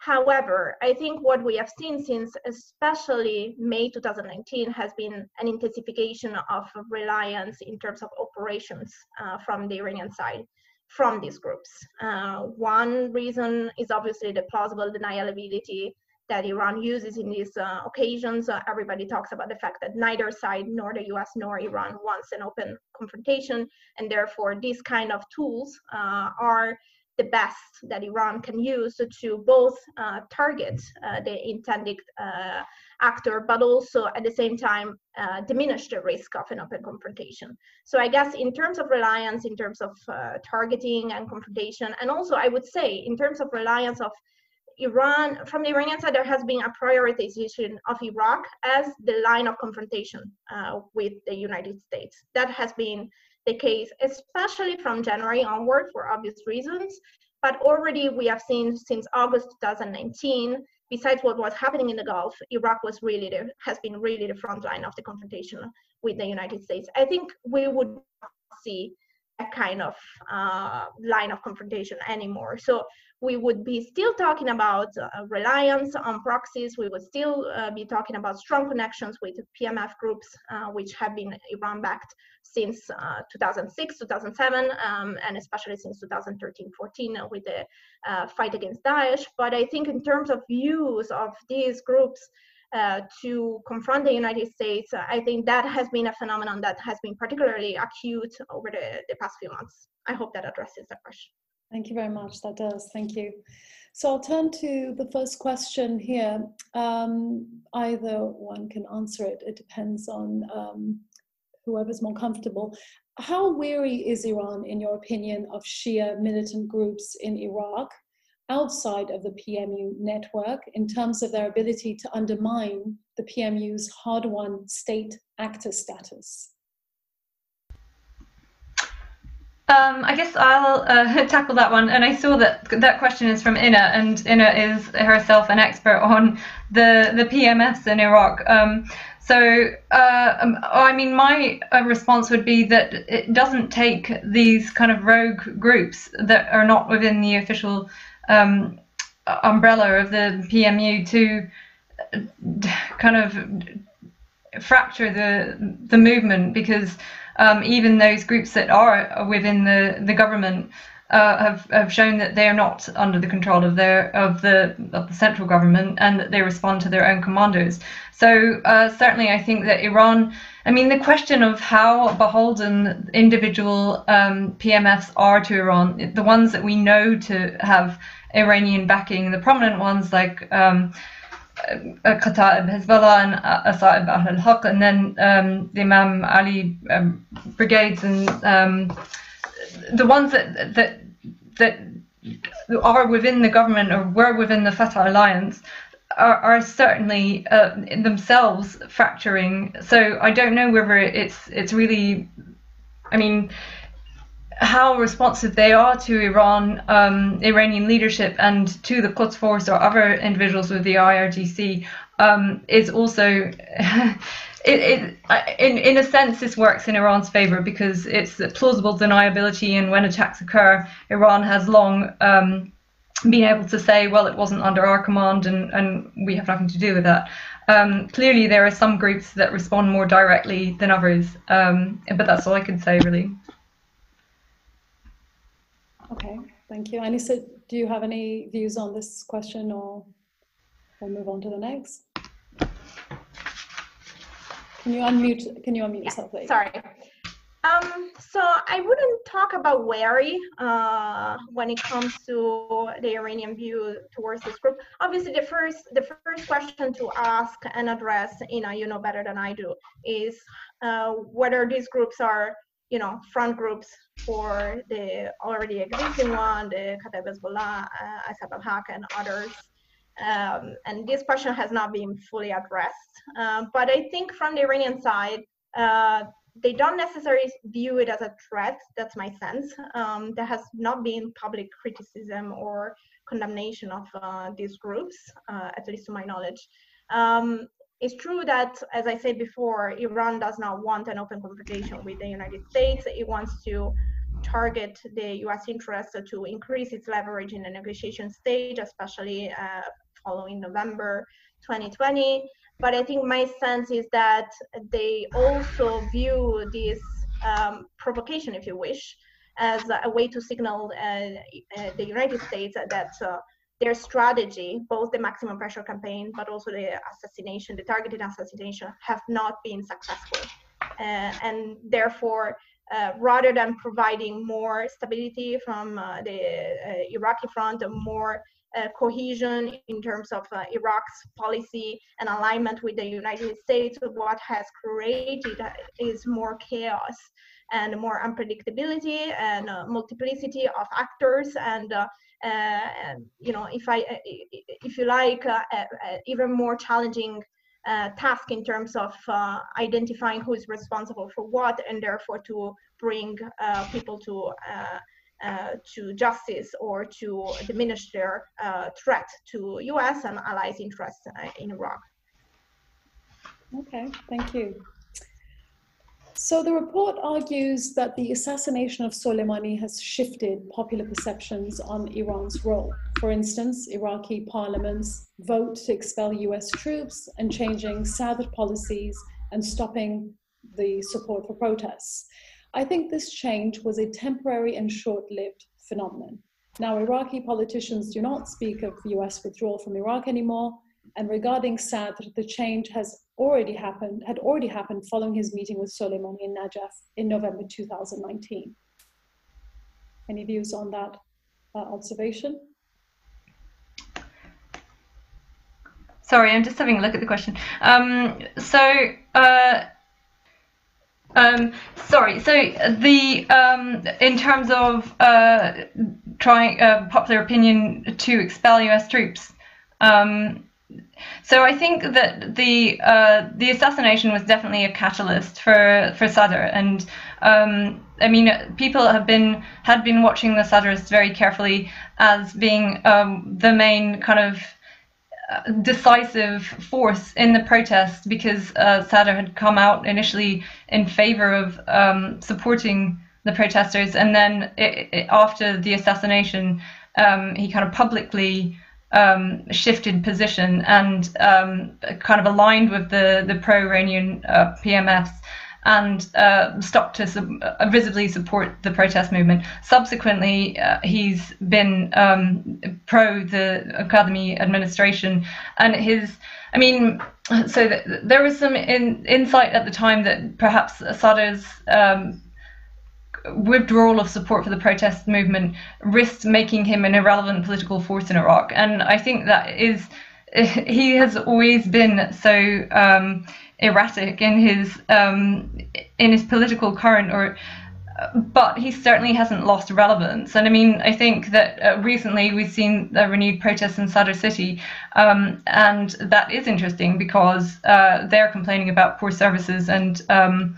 However, I think what we have seen since especially May 2019 has been an intensification of reliance in terms of operations uh, from the Iranian side from these groups. Uh, one reason is obviously the plausible deniability that Iran uses in these uh, occasions. Uh, everybody talks about the fact that neither side, nor the US nor Iran, wants an open confrontation, and therefore these kind of tools uh, are the best that Iran can use to both uh, target uh, the intended uh, actor, but also at the same time uh, diminish the risk of an open confrontation. So I guess in terms of reliance, in terms of uh, targeting and confrontation, and also I would say in terms of reliance of Iran, from the Iranian side, there has been a prioritization of Iraq as the line of confrontation uh, with the United States. That has been the case, especially from January onward for obvious reasons. But already we have seen since August 2019, besides what was happening in the Gulf, Iraq was really the, has been really the front line of the confrontation with the United States. I think we would see a kind of uh, line of confrontation anymore. So we would be still talking about uh, reliance on proxies. We would still uh, be talking about strong connections with PMF groups, uh, which have been Iran-backed since uh, 2006, 2007, um, and especially since 2013-14 with the uh, fight against Daesh. But I think in terms of use of these groups uh, to confront the United States, I think that has been a phenomenon that has been particularly acute over the, the past few months. I hope that addresses the question. Thank you very much. That does. Thank you. So I'll turn to the first question here. Um, either one can answer it. It depends on um, whoever's more comfortable. How weary is Iran, in your opinion, of Shia militant groups in Iraq outside of the PMU network in terms of their ability to undermine the PMU's hard won state actor status? Um, I guess I'll uh, tackle that one. And I saw that that question is from Ina, and Ina is herself an expert on the the PMS in Iraq. Um, so, uh, um, I mean, my uh, response would be that it doesn't take these kind of rogue groups that are not within the official um, umbrella of the PMU to uh, kind of fracture the the movement because um, even those groups that are within the, the government uh, have have shown that they are not under the control of their of the of the central government and that they respond to their own commanders. So uh, certainly, I think that Iran. I mean, the question of how beholden individual um, PMFs are to Iran, the ones that we know to have Iranian backing, the prominent ones like. Um, Kataib Hezbollah and Asaib Ahl al-Haq, and then um, the Imam Ali um, brigades and um, the ones that that that are within the government or were within the Fatah alliance are, are certainly uh, themselves fracturing. So I don't know whether it's it's really, I mean how responsive they are to Iran, um, Iranian leadership, and to the Quds Force or other individuals with the IRGC um, is also. It, it, in, in a sense, this works in Iran's favor because it's plausible deniability, and when attacks occur, Iran has long um, been able to say, well, it wasn't under our command, and, and we have nothing to do with that. Um, clearly, there are some groups that respond more directly than others, um, but that's all I can say, really. Okay, thank you. Aniseh, do you have any views on this question or we'll move on to the next? Can you unmute, can you unmute yeah, yourself, please? Sorry. Um, so I wouldn't talk about wary uh, when it comes to the Iranian view towards this group. Obviously, the first the first question to ask and address, you know, you know better than I do, is uh, whether these groups are you know, front groups for the already existing one, the Kataib Hezbollah, uh, Asaib al-Haq, and others. Um, and this question has not been fully addressed. Uh, but I think from the Iranian side, uh, they don't necessarily view it as a threat. That's my sense. Um, there has not been public criticism or condemnation of uh, these groups, uh, at least to my knowledge. Um, it's true that, as I said before, Iran does not want an open confrontation with the United States. It wants to target the US interest to increase its leverage in the negotiation stage, especially uh, following November 2020. But I think my sense is that they also view this um, provocation, if you wish, as a way to signal uh, uh, the United States that uh, their strategy, both the maximum pressure campaign, but also the assassination, the targeted assassination, have not been successful. Uh, and therefore, uh, rather than providing more stability from uh, the uh, Iraqi front, more uh, cohesion in terms of uh, Iraq's policy and alignment with the United States, what has created is more chaos and more unpredictability and multiplicity of actors and you know, if I, uh, if you like, uh, even more challenging uh, task in terms of uh, identifying who is responsible for what and therefore to bring uh, people to uh, uh, to justice or to diminish their threat to US and allies interests in Iraq. Okay, thank you. So the report argues that the assassination of Soleimani has shifted popular perceptions on Iran's role. For instance, Iraqi parliaments vote to expel US troops and changing Sadr policies and stopping the support for protests. I think this change was a temporary and short-lived phenomenon. Now, Iraqi politicians do not speak of US withdrawal from Iraq anymore, and regarding Sadr, the change has already happened, had already happened following his meeting with Soleimani in Najaf in November 2019. Any views on that uh, observation? Sorry, I'm just having a look at the question. Um, so, uh, um, sorry. So the um, in terms of uh, trying uh, popular opinion to expel U.S. troops, um, so I think that the uh, the assassination was definitely a catalyst for for Sadr, and um, I mean people have been had been watching the Sadrists very carefully as being um, the main kind of uh, decisive force in the protest because uh, Sadr had come out initially in favor of um, supporting the protesters, and then it, it, after the assassination, um, he kind of publicly um, shifted position and um, kind of aligned with the the pro-Iranian uh, PMFs and uh, stopped to sub- uh, visibly support the protest movement. Subsequently, uh, he's been um, pro the Kadhimi administration, and his, I mean, so th- there was some in- insight at the time that perhaps Sadr's um, withdrawal of support for the protest movement risked making him an irrelevant political force in Iraq. And I think that is, he has always been so um, erratic in his um, in his political current, or but he certainly hasn't lost relevance. And I mean, I think that uh, recently we've seen the renewed protests in Sadr City, um, and that is interesting because uh, they're complaining about poor services and um,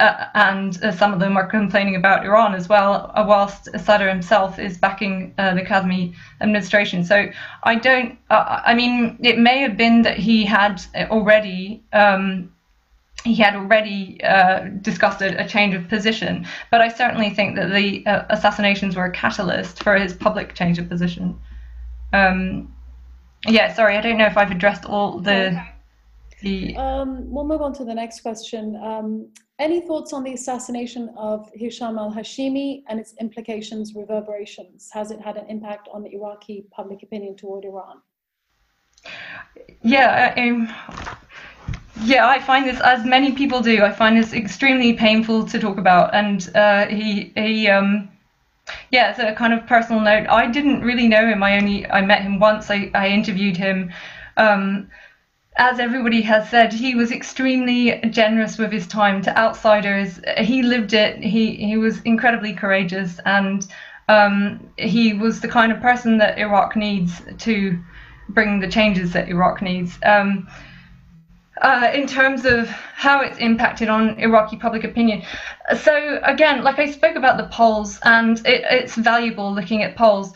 uh, and uh, some of them are complaining about Iran as well, uh, whilst Sadr himself is backing uh, the Kadhimi administration. So I don't, uh, I mean, it may have been that he had already. Um, he had already uh, discussed a, a, change of position, but I certainly think that the assassinations were a catalyst for his public change of position. Um, yeah, sorry, I don't know if I've addressed all the. Okay. The um, we'll move on to the next question. Um, any thoughts on the assassination of Hisham al Hashimi and its implications, reverberations? Has it had an impact on the Iraqi public opinion toward Iran? Yeah, um, yeah, I find this, as many people do, I find this extremely painful to talk about. And uh, he, he, um, yeah, it's a kind of personal note. I didn't really know him. I only, I met him once. I, I interviewed him. Um, as everybody has said, he was extremely generous with his time to outsiders. He lived it. He he was incredibly courageous, and um, he was the kind of person that Iraq needs to bring the changes that Iraq needs. Um, uh, in terms of how it's impacted on Iraqi public opinion. So again, like I spoke about the polls, and it, it's valuable looking at polls.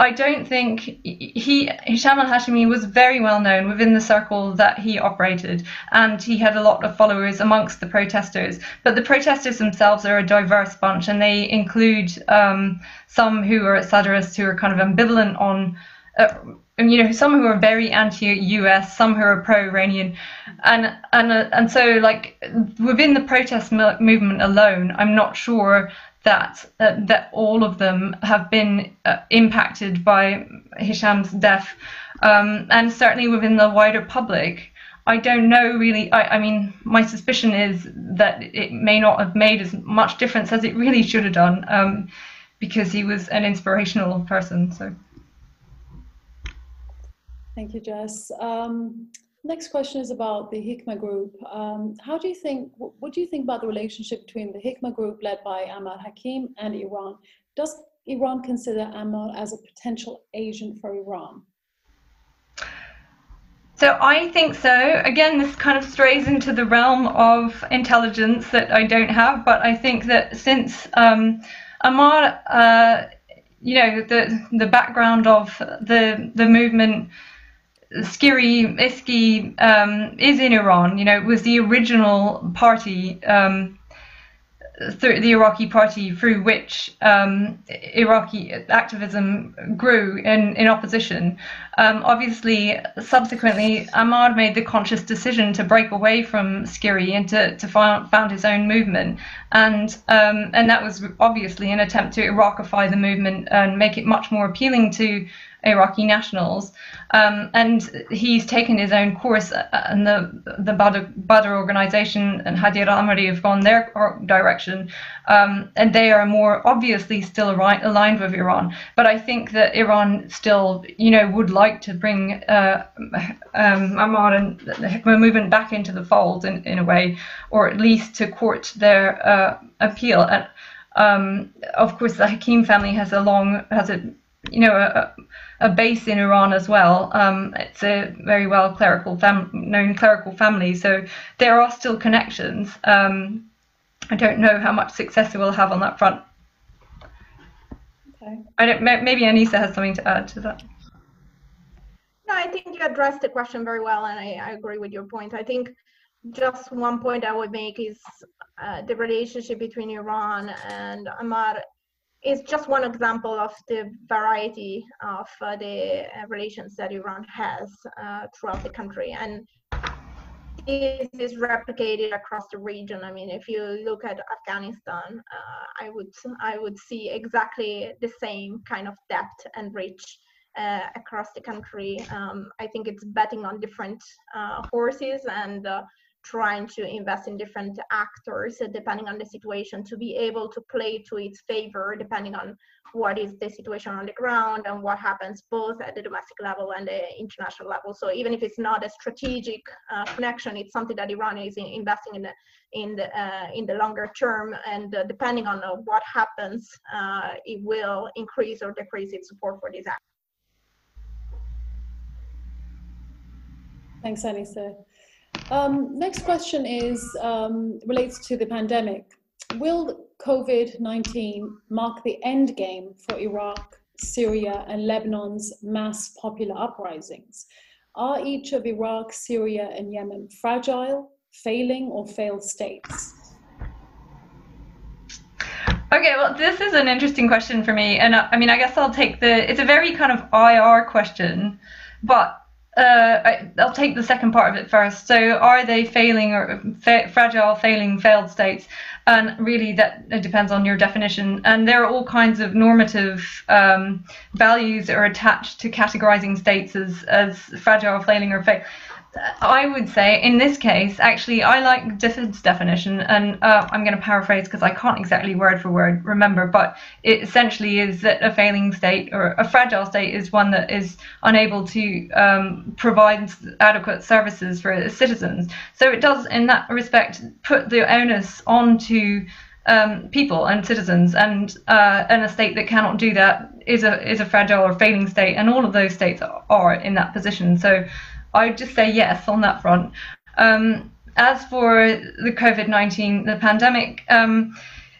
I don't think he Hisham al Hashimi was very well known within the circle that he operated, and he had a lot of followers amongst the protesters. But the protesters themselves are a diverse bunch, and they include um, some who are Sadrists who are kind of ambivalent on. Uh, you know, some who are very anti-U.S., some who are pro-Iranian, and and uh, and so like within the protest movement alone, I'm not sure that uh, that all of them have been uh, impacted by Hisham's death, um, and certainly within the wider public. I don't know really. I, I, mean, my suspicion is that it may not have made as much difference as it really should have done, um, because he was an inspirational person. So. Thank you, Jess. Um, Next question is about the Hikma group. Um, how do you think, what do you think about the relationship between the Hikma group led by Ammar Hakim and Iran? Does Iran consider Ammar as a potential agent for Iran? So I think so. Again, this kind of strays into the realm of intelligence that I don't have, but I think that since um, Ammar, uh, you know, the the background of the the movement, SCIRI ISCI um, is in Iran. You know, it was the original party. Um, through the Iraqi party through which um, Iraqi activism grew in, in opposition. Um, obviously, subsequently, Ammar made the conscious decision to break away from SCIRI and to, to found, found his own movement. And, um, and that was obviously an attempt to Iraqify the movement and make it much more appealing to Iraqi nationals. Um, and he's taken his own course, uh, and the the Badr, Badr organization and Hadi al-Amiri have gone their direction, um, and they are more obviously still aligned with Iran. But I think that Iran still, you know, would like to bring uh, um, Ammar and the Hikma movement back into the fold in, in a way, or at least to court their uh, appeal. And um, of course, the Hakim family has a long has a you know a, a base in Iran as well. Um, it's a very well clerical fam- known clerical family, so there are still connections. Um, I don't know how much success it will have on that front. Okay. I don't. Maybe Aniseh has something to add to that. No, I think you addressed the question very well, and I, I agree with your point. I think just one point I would make is uh, the relationship between Iran and Ammar is just one example of the variety of uh, the uh, relations that Iran has uh, throughout the country. And this is replicated across the region. I mean, if you look at Afghanistan, uh, I would I would see exactly the same kind of depth and reach uh, across the country. Um, I think it's betting on different uh, horses and trying to invest in different actors uh, depending on the situation to be able to play to its favor depending on what is the situation on the ground and what happens both at the domestic level and the international level. So even if it's not a strategic uh, connection it's something that iran is in investing in the in the uh, in the longer term. And uh, depending on uh, what happens uh, it will increase or decrease its support for this act. Thanks Aniseh um, next question is um, relates to the pandemic. Will COVID 19 mark the end game for Iraq, Syria, and Lebanon's mass popular uprisings? Are each of Iraq, Syria, and Yemen fragile, failing, or failed states? Okay, well, this is an interesting question for me, and uh, I mean, I guess I'll take the. It's a very kind of IR question, but uh, I, will take the second part of it first. So, are they failing or fa- fragile, failing, failed states? And really, that depends on your definition. And there are all kinds of normative um, values that are attached to categorizing states as, as fragile, failing, or failed. I would say in this case, actually, I like Difford's definition, and uh, I'm going to paraphrase because I can't exactly word for word remember, but it essentially is that a failing state or a fragile state is one that is unable to um, provide adequate services for its citizens. So it does, in that respect, put the onus onto um, people and citizens, and uh, and a state that cannot do that is a is a fragile or failing state, and all of those states are in that position. So I would just say yes on that front. Um, as for the COVID 19, the pandemic, um,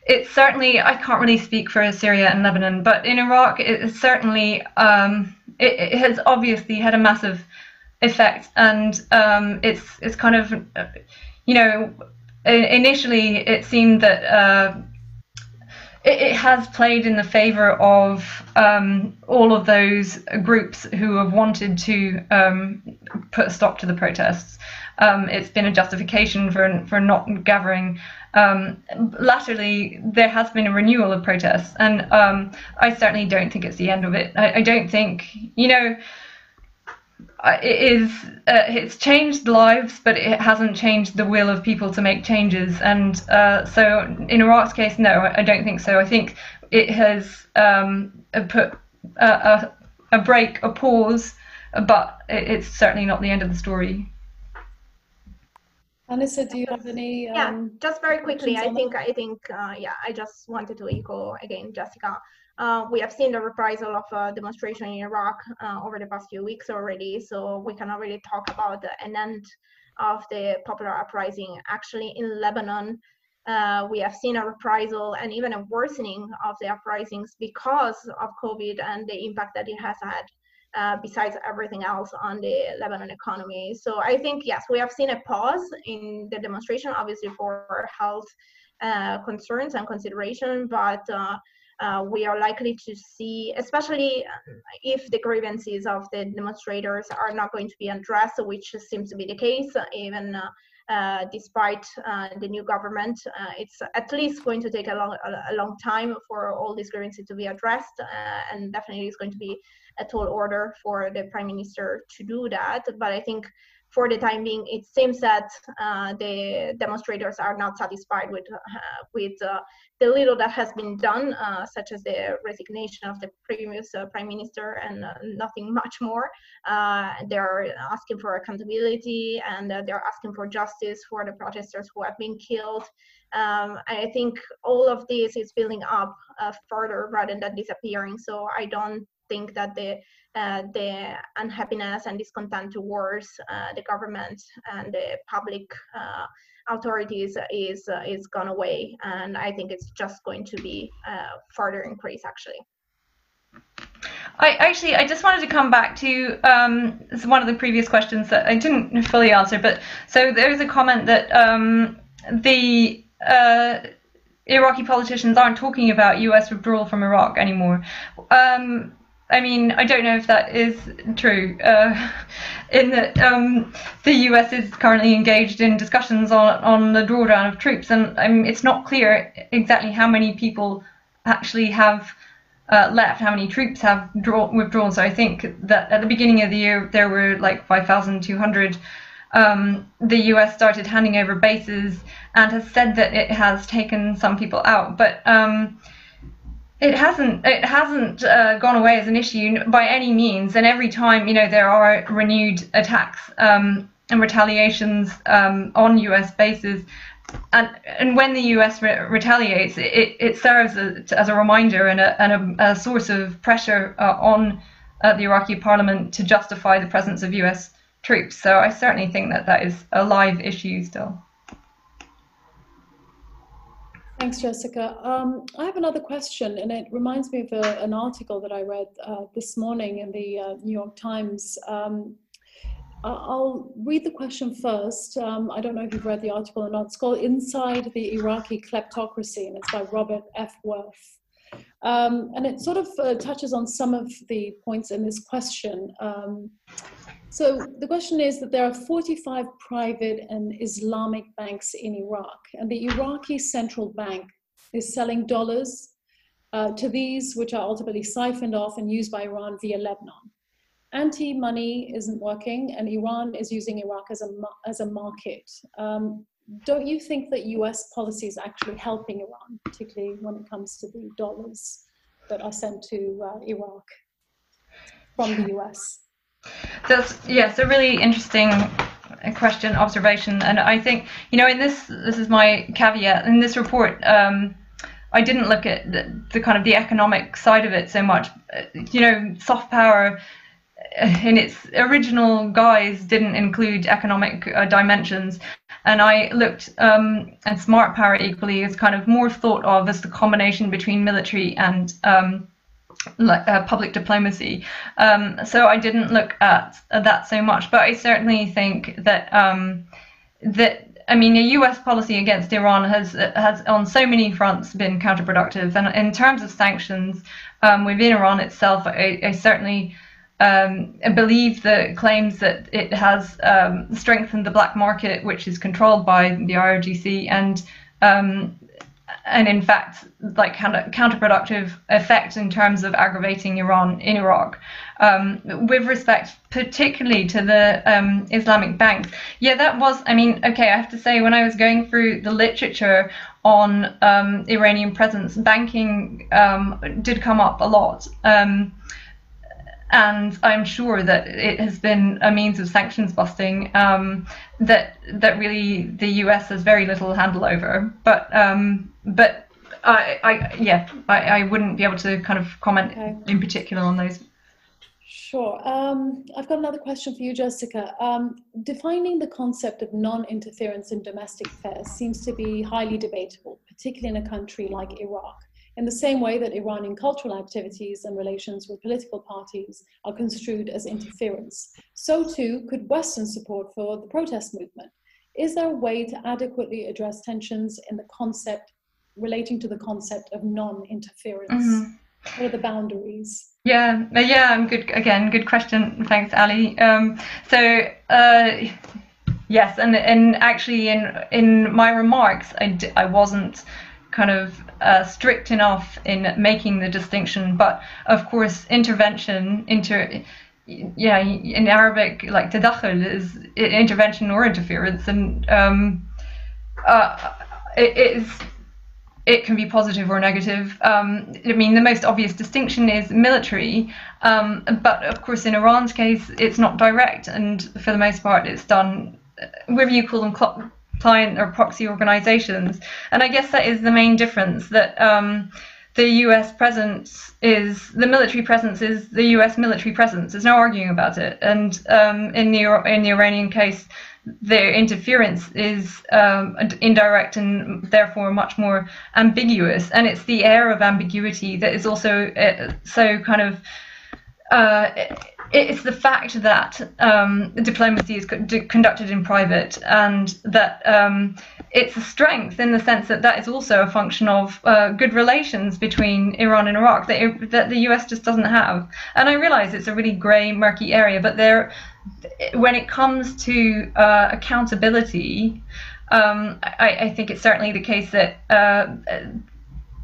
it's certainly, I can't really speak for Syria and Lebanon, but in Iraq, it certainly, um, it, it, has obviously had a massive effect. And um, it's, it's kind of, you know, initially it seemed that. Uh, it, it has played in the favor of um, all of those groups who have wanted to um, put a stop to the protests. Um, it's been a justification for for not gathering. Um, latterly, there has been a renewal of protests, and um, I certainly don't think it's the end of it. I, I don't think, you know, it is uh, it's changed lives, but it hasn't changed the will of people to make changes. And uh, so, in Iraq's case, no, I don't think so. I think it has um, put a, a, a, break, a pause, but it's certainly not the end of the story. Aniseh, do you have any? Um, yeah, just very quickly. I think I think uh, yeah. I just wanted to echo again, Jessica. Uh, we have seen the reprisal of a demonstration in Iraq uh, over the past few weeks already, so we cannot really talk about an end of the popular uprising. Actually, in Lebanon, uh, we have seen a reprisal and even a worsening of the uprisings because of COVID and the impact that it has had. Uh, besides everything else on the Lebanon economy. So I think, yes, we have seen a pause in the demonstration, obviously for health uh, concerns and consideration, but uh, uh, we are likely to see, especially if the grievances of the demonstrators are not going to be addressed, which seems to be the case, even uh, uh, despite uh, the new government. Uh, it's at least going to take a long, a, long time for all these grievances to be addressed, uh, and definitely it's going to be a tall order for the prime minister to do that. But I think for the time being, it seems that uh, the demonstrators are not satisfied with uh, with uh, the little that has been done, uh, such as the resignation of the previous uh, prime minister, and uh, nothing much more. they're asking for accountability and they're asking for justice for the protesters who have been killed. Um, I think all of this is building up further rather than disappearing. So I don't think that the uh, the unhappiness and discontent towards uh, the government and the public uh, authorities is is gone away, and I think it's just going to be uh, further increase actually. I actually, I just wanted to come back to um, one of the previous questions that I didn't fully answer. But so there was a comment that um, the uh, Iraqi politicians aren't talking about U.S. withdrawal from Iraq anymore. Um, I mean, I don't know if that is true. Uh, in that um, the US is currently engaged in discussions on on the drawdown of troops, and mean, it's not clear exactly how many people actually have uh, left, how many troops have draw, withdrawn. So I think that at the beginning of the year there were like 5,200. Um, the US started handing over bases and has said that it has taken some people out, but um, it hasn't it hasn't uh, gone away as an issue by any means and every time you know there are renewed attacks um, and retaliations um, on US bases and and when the US re- retaliates it, it serves as, as a reminder and a, and a, a source of pressure uh, on uh, the Iraqi parliament to justify the presence of US troops. So I certainly think that that is a live issue still Thanks, Jessica. Um, I have another question, and it reminds me of a, an article that I read uh, this morning in the uh, New York Times. Um, I'll read the question first. Um, I don't know if you've read the article or not. It's called Inside the Iraqi Kleptocracy, and it's by Robert F. Worth. Um, and it sort of uh, touches on some of the points in this question. Um, so the question is that there are 45 private and Islamic banks in Iraq, and the Iraqi central bank is selling dollars uh, to these, which are ultimately siphoned off and used by Iran via Lebanon. Anti money isn't working, and Iran is using Iraq as a, as a market. Um, don't you think that US policy is actually helping Iran, particularly when it comes to the dollars that are sent to uh, Iraq from the US? That's yes, a really interesting question observation, and I think you know in this this is my caveat in this report. Um, I didn't look at the, the, kind of the economic side of it so much. You know, soft power uh, in its original guise didn't include economic uh, dimensions, and I looked um, at smart power equally as kind of more thought of as the combination between military and um, like uh, public diplomacy. Um, so I didn't look at, at, that so much, but I certainly think that um, that I mean, a U.S. policy against Iran has has on so many fronts been counterproductive. And in terms of sanctions um, within Iran itself, I, I certainly um, believe the claims that it has um, strengthened the black market, which is controlled by the IRGC, and um, and in fact, like counter, counterproductive effect in terms of aggravating Iran in Iraq. Um, with respect, particularly to the um, Islamic banks, yeah, that was. I mean, okay, I have to say, when I was going through the literature on um, Iranian presence, banking um, did come up a lot. And I'm sure that it has been a means of sanctions busting um, that that really the US has very little handle over. But um, but I, I yeah, I, I wouldn't be able to kind of comment okay. in particular on those. Sure. Um, I've got another question for you, Jessica. Um, defining the concept of non-interference in domestic affairs seems to be highly debatable, particularly in a country like Iraq. In the same way that Iranian cultural activities and relations with political parties are construed as interference, so too could Western support for the protest movement. Is there a way to adequately address tensions in the concept relating to the concept of non-interference? Mm-hmm. What are the boundaries? Yeah, yeah, I'm good. Again, good question. Thanks, Ali. Um, so, uh, yes, and and actually, in in my remarks, I d- I wasn't kind of uh, strict enough in making the distinction, but of course, intervention, inter, yeah, in Arabic, like tadakhul is intervention or interference, and um, uh, it is it can be positive or negative. Um, I mean, the most obvious distinction is military, um, but of course, in Iran's case, it's not direct, and for the most part, it's done, whether you call them client or proxy organizations. And I guess that is the main difference that um, the US presence is, the military presence is the US military presence. There's no arguing about it. And um, in, the, in the Iranian case, their interference is um, indirect and therefore much more ambiguous. And it's the air of ambiguity that is also uh, so kind of. Uh, it's the fact that um, diplomacy is co- conducted in private and that um, it's a strength in the sense that that is also a function of uh, good relations between Iran and Iraq that, it, that the US just doesn't have. And I realize it's a really grey, murky area, but there when it comes to uh, accountability, um, I, I, think it's certainly the case that uh,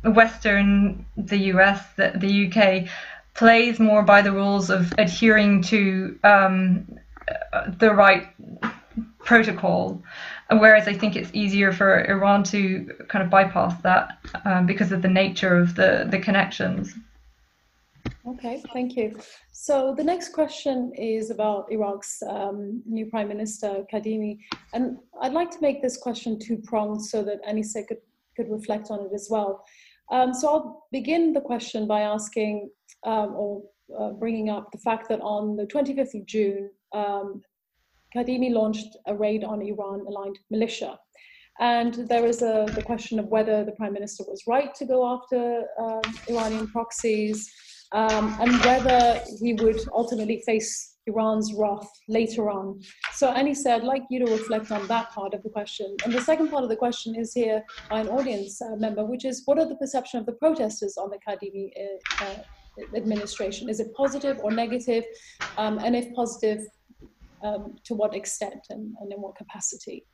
Western, the US, the, the, UK, plays more by the rules of adhering to um, the right protocol. Whereas I think it's easier for Iran to kind of bypass that um, because of the nature of the, the connections. Okay, thank you. So the next question is about Iraq's um, new Prime Minister, Kadhimi. And I'd like to make this question two-pronged so that Aniseh could, could reflect on it as well. Um, so I'll begin the question by asking um, or uh, bringing up the fact that on the 25th of June, um, launched a raid on Iran-aligned militia. And there is a, the question of whether the prime minister was right to go after uh, Iranian proxies, um, and whether he would ultimately face Iran's wrath later on. So Aniseh, I'd like you to reflect on that part of the question. And the second part of the question is here by an audience uh, member, which is what are the perception of the protesters on the Kadhimi uh, uh, administration? Is it positive or negative? Um, and if positive, um, to what extent and, and in what capacity?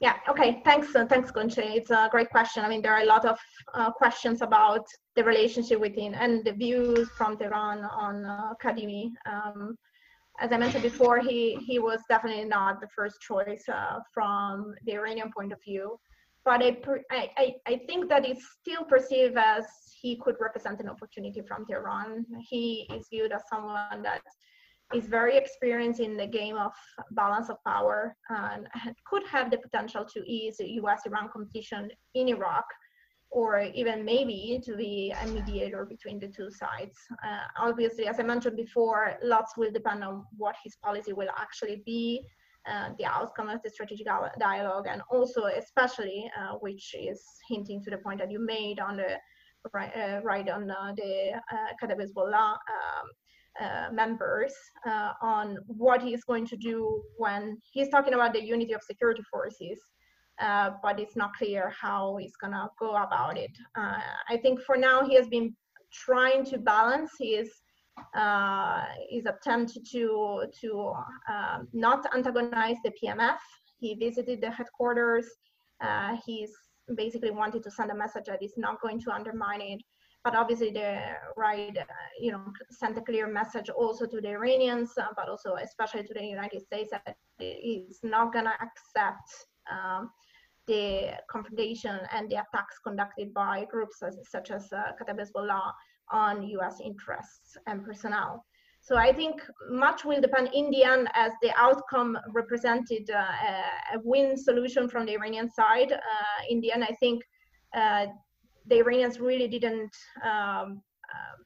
Yeah, okay, thanks, uh, thanks, Ghoncheh. It's a great question. I mean, there are a lot of uh, questions about the relationship within and the views from Tehran on uh. Um, as I mentioned before, he, he was definitely not the first choice uh, from the Iranian point of view. But I, I, I think that it's still perceived as he could represent an opportunity from Tehran. He is viewed as someone that is very experienced in the game of balance of power and could have the potential to ease US-Iran competition in Iraq or even maybe to be a mediator between the two sides. Uh, obviously, as I mentioned before, lots will depend on what his policy will actually be, uh, the outcome of the strategic dialogue, and also especially, uh, which is hinting to the point that you made on the right, uh, right on uh, the uh, um, uh, members on what he's going to do when he's talking about the unity of security forces, uh, but it's not clear how he's going to go about it. Uh, I think for now he has been trying to balance his uh, his attempt to to um, not antagonize the PMF. He visited the headquarters. he's basically wanted to send a message that he's not going to undermine it but obviously the right, uh, you know, sent a clear message also to the Iranians, uh, but also especially to the United States that it's not gonna accept um, the confrontation and the attacks conducted by groups as, such as uh, Hezbollah on US interests and personnel. So I think much will depend in the end as the outcome represented uh, a win solution from the Iranian side. Uh, in the end, I think uh, the Iranians really didn't um, uh,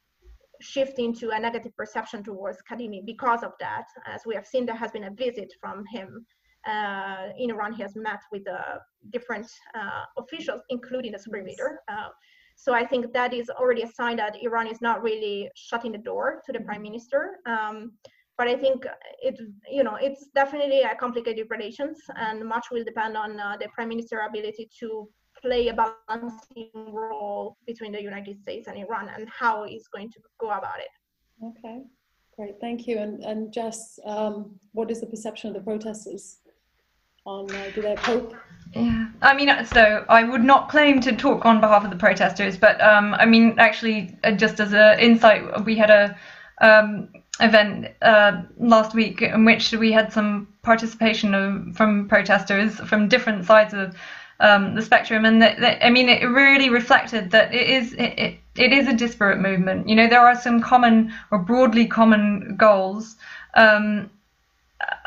shift into a negative perception towards Kadhimi because of that. As we have seen, there has been a visit from him uh, in Iran. He has met with uh, different uh, officials, including the supreme leader. Uh, so I think that is already a sign that Iran is not really shutting the door to the prime minister. Um, but I think it, you know, it's definitely a complicated relations, and much will depend on uh, the prime minister ability to play a balancing role between the United States and Iran, and how he's going to go about it. Okay, great, thank you. And and Jess, um, what is the perception of the protesters on uh? Yeah, I mean, so I would not claim to talk on behalf of the protesters, but um, I mean, actually, uh, just as an insight, we had a um, event uh, last week in which we had some participation of, from protesters from different sides of um, the spectrum, and that, that, I mean, it really reflected that it is it, it, it is a disparate movement. You know, there are some common or broadly common goals, um,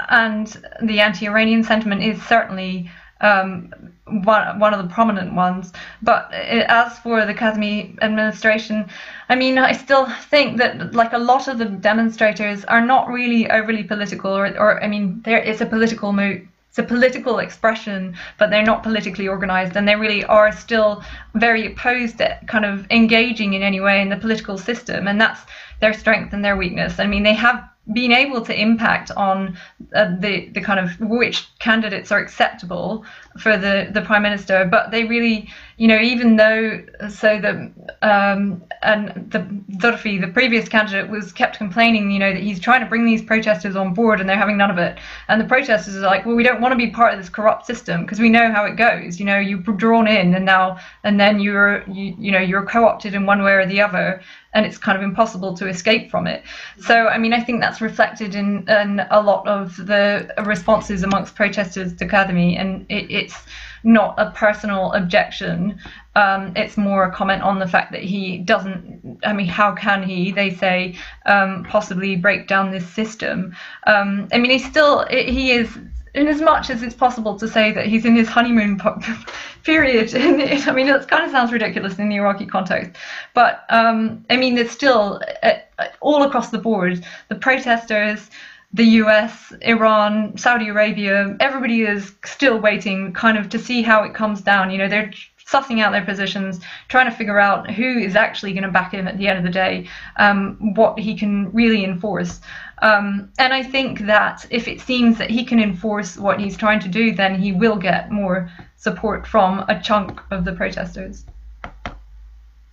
and the anti-Iranian sentiment is certainly um, one one of the prominent ones. But as for the Kadhimi administration, I mean, I still think that like a lot of the demonstrators are not really overly political, or, or I mean, there is a political move. It's a political expression, but they're not politically organized, and they really are still very opposed to kind of engaging in any way in the political system, and that's their strength and their weakness. I mean, they have being able to impact on uh, the the kind of which candidates are acceptable for the the prime minister. But they really you know even though so the um and the Zurfi the previous candidate was kept complaining you know that he's trying to bring these protesters on board and they're having none of it. And the protesters are like well we don't want to be part of this corrupt system because we know how it goes. You know you're drawn in and now and then you're you, you know you're co-opted in one way or the other and it's kind of impossible to escape from it. So, I mean, I think that's reflected in, in a lot of the responses amongst protesters to Kadhimi, and it, it's not a personal objection. Um, it's more a comment on the fact that he doesn't. I mean, how can he? They say um, possibly break down this system. Um, I mean, he's still he is in as much as it's possible to say that he's in his honeymoon period, I mean, it kind of sounds ridiculous in the Iraqi context, but um, I mean, it's still uh, all across the board. The protesters, the US, Iran, Saudi Arabia, everybody is still waiting kind of to see how it comes down. You know, they're sussing out their positions, trying to figure out who is actually going to back him at the end of the day, um, what he can really enforce. Um, and I think that if it seems that he can enforce what he's trying to do, then he will get more support from a chunk of the protesters.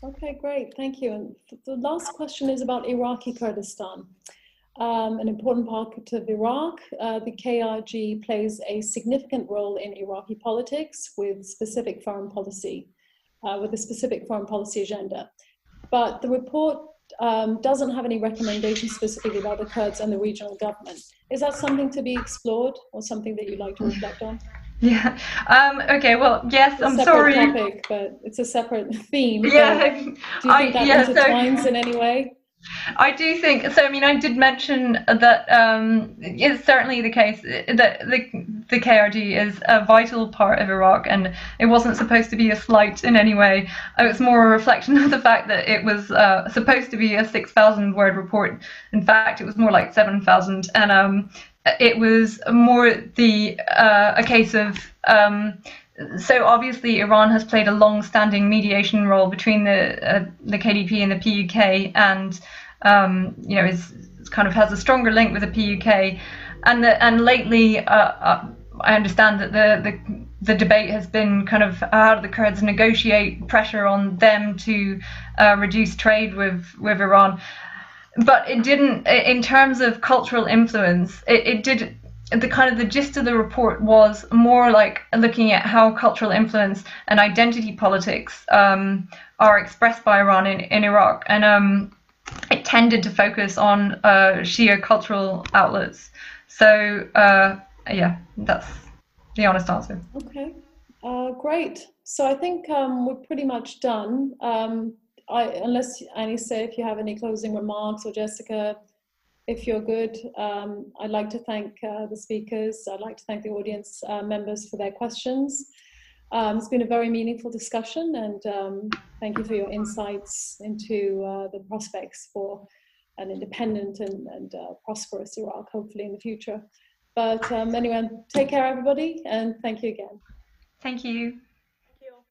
Okay, great, thank you. And the last question is about Iraqi Kurdistan. Um, an important part of Iraq, uh, the KRG plays a significant role in Iraqi politics with specific foreign policy, uh, with a specific foreign policy agenda. But the report um, doesn't have any recommendations specifically about the Kurds and the regional government. Is that something to be explored or something that you'd like to reflect on? Yeah. Um, okay. Well, yes. I'm sorry. Topic, but it's a separate theme. Yeah. Do you think I, that yeah, intertwines so, in any way? I do think so. I mean, I did mention that um, it's certainly the case that the the KRG is a vital part of Iraq, and it wasn't supposed to be a slight in any way. It was more a reflection of the fact that it was uh, supposed to be a six thousand word report. In fact, it was more like seven thousand, and um, it was more the uh, a case of. Um, so obviously Iran has played a long-standing mediation role between the uh, the KDP and the PUK, and um, you know is kind of has a stronger link with the PUK, and the, and lately uh, uh, I understand that the, the the debate has been kind of how do the Kurds negotiate pressure on them to uh, reduce trade with with Iran, but it didn't in terms of cultural influence. It, it did the kind of the gist of the report was more like looking at how cultural influence and identity politics um, are expressed by Iran in, in Iraq, and um, it tended to focus on uh, Shia cultural outlets. So uh, yeah, that's the honest answer. Okay, uh, great. So I think um, we're pretty much done. Um, I, unless Aniseh if you have any closing remarks or Jessica, if you're good, um, I'd like to thank uh, the speakers. I'd like to thank the audience uh, members for their questions. Um, it's been a very meaningful discussion, and um, thank you for your insights into uh, the prospects for an independent and, and uh, prosperous Iraq, hopefully in the future. But um, anyway, take care, everybody, and thank you again. Thank you.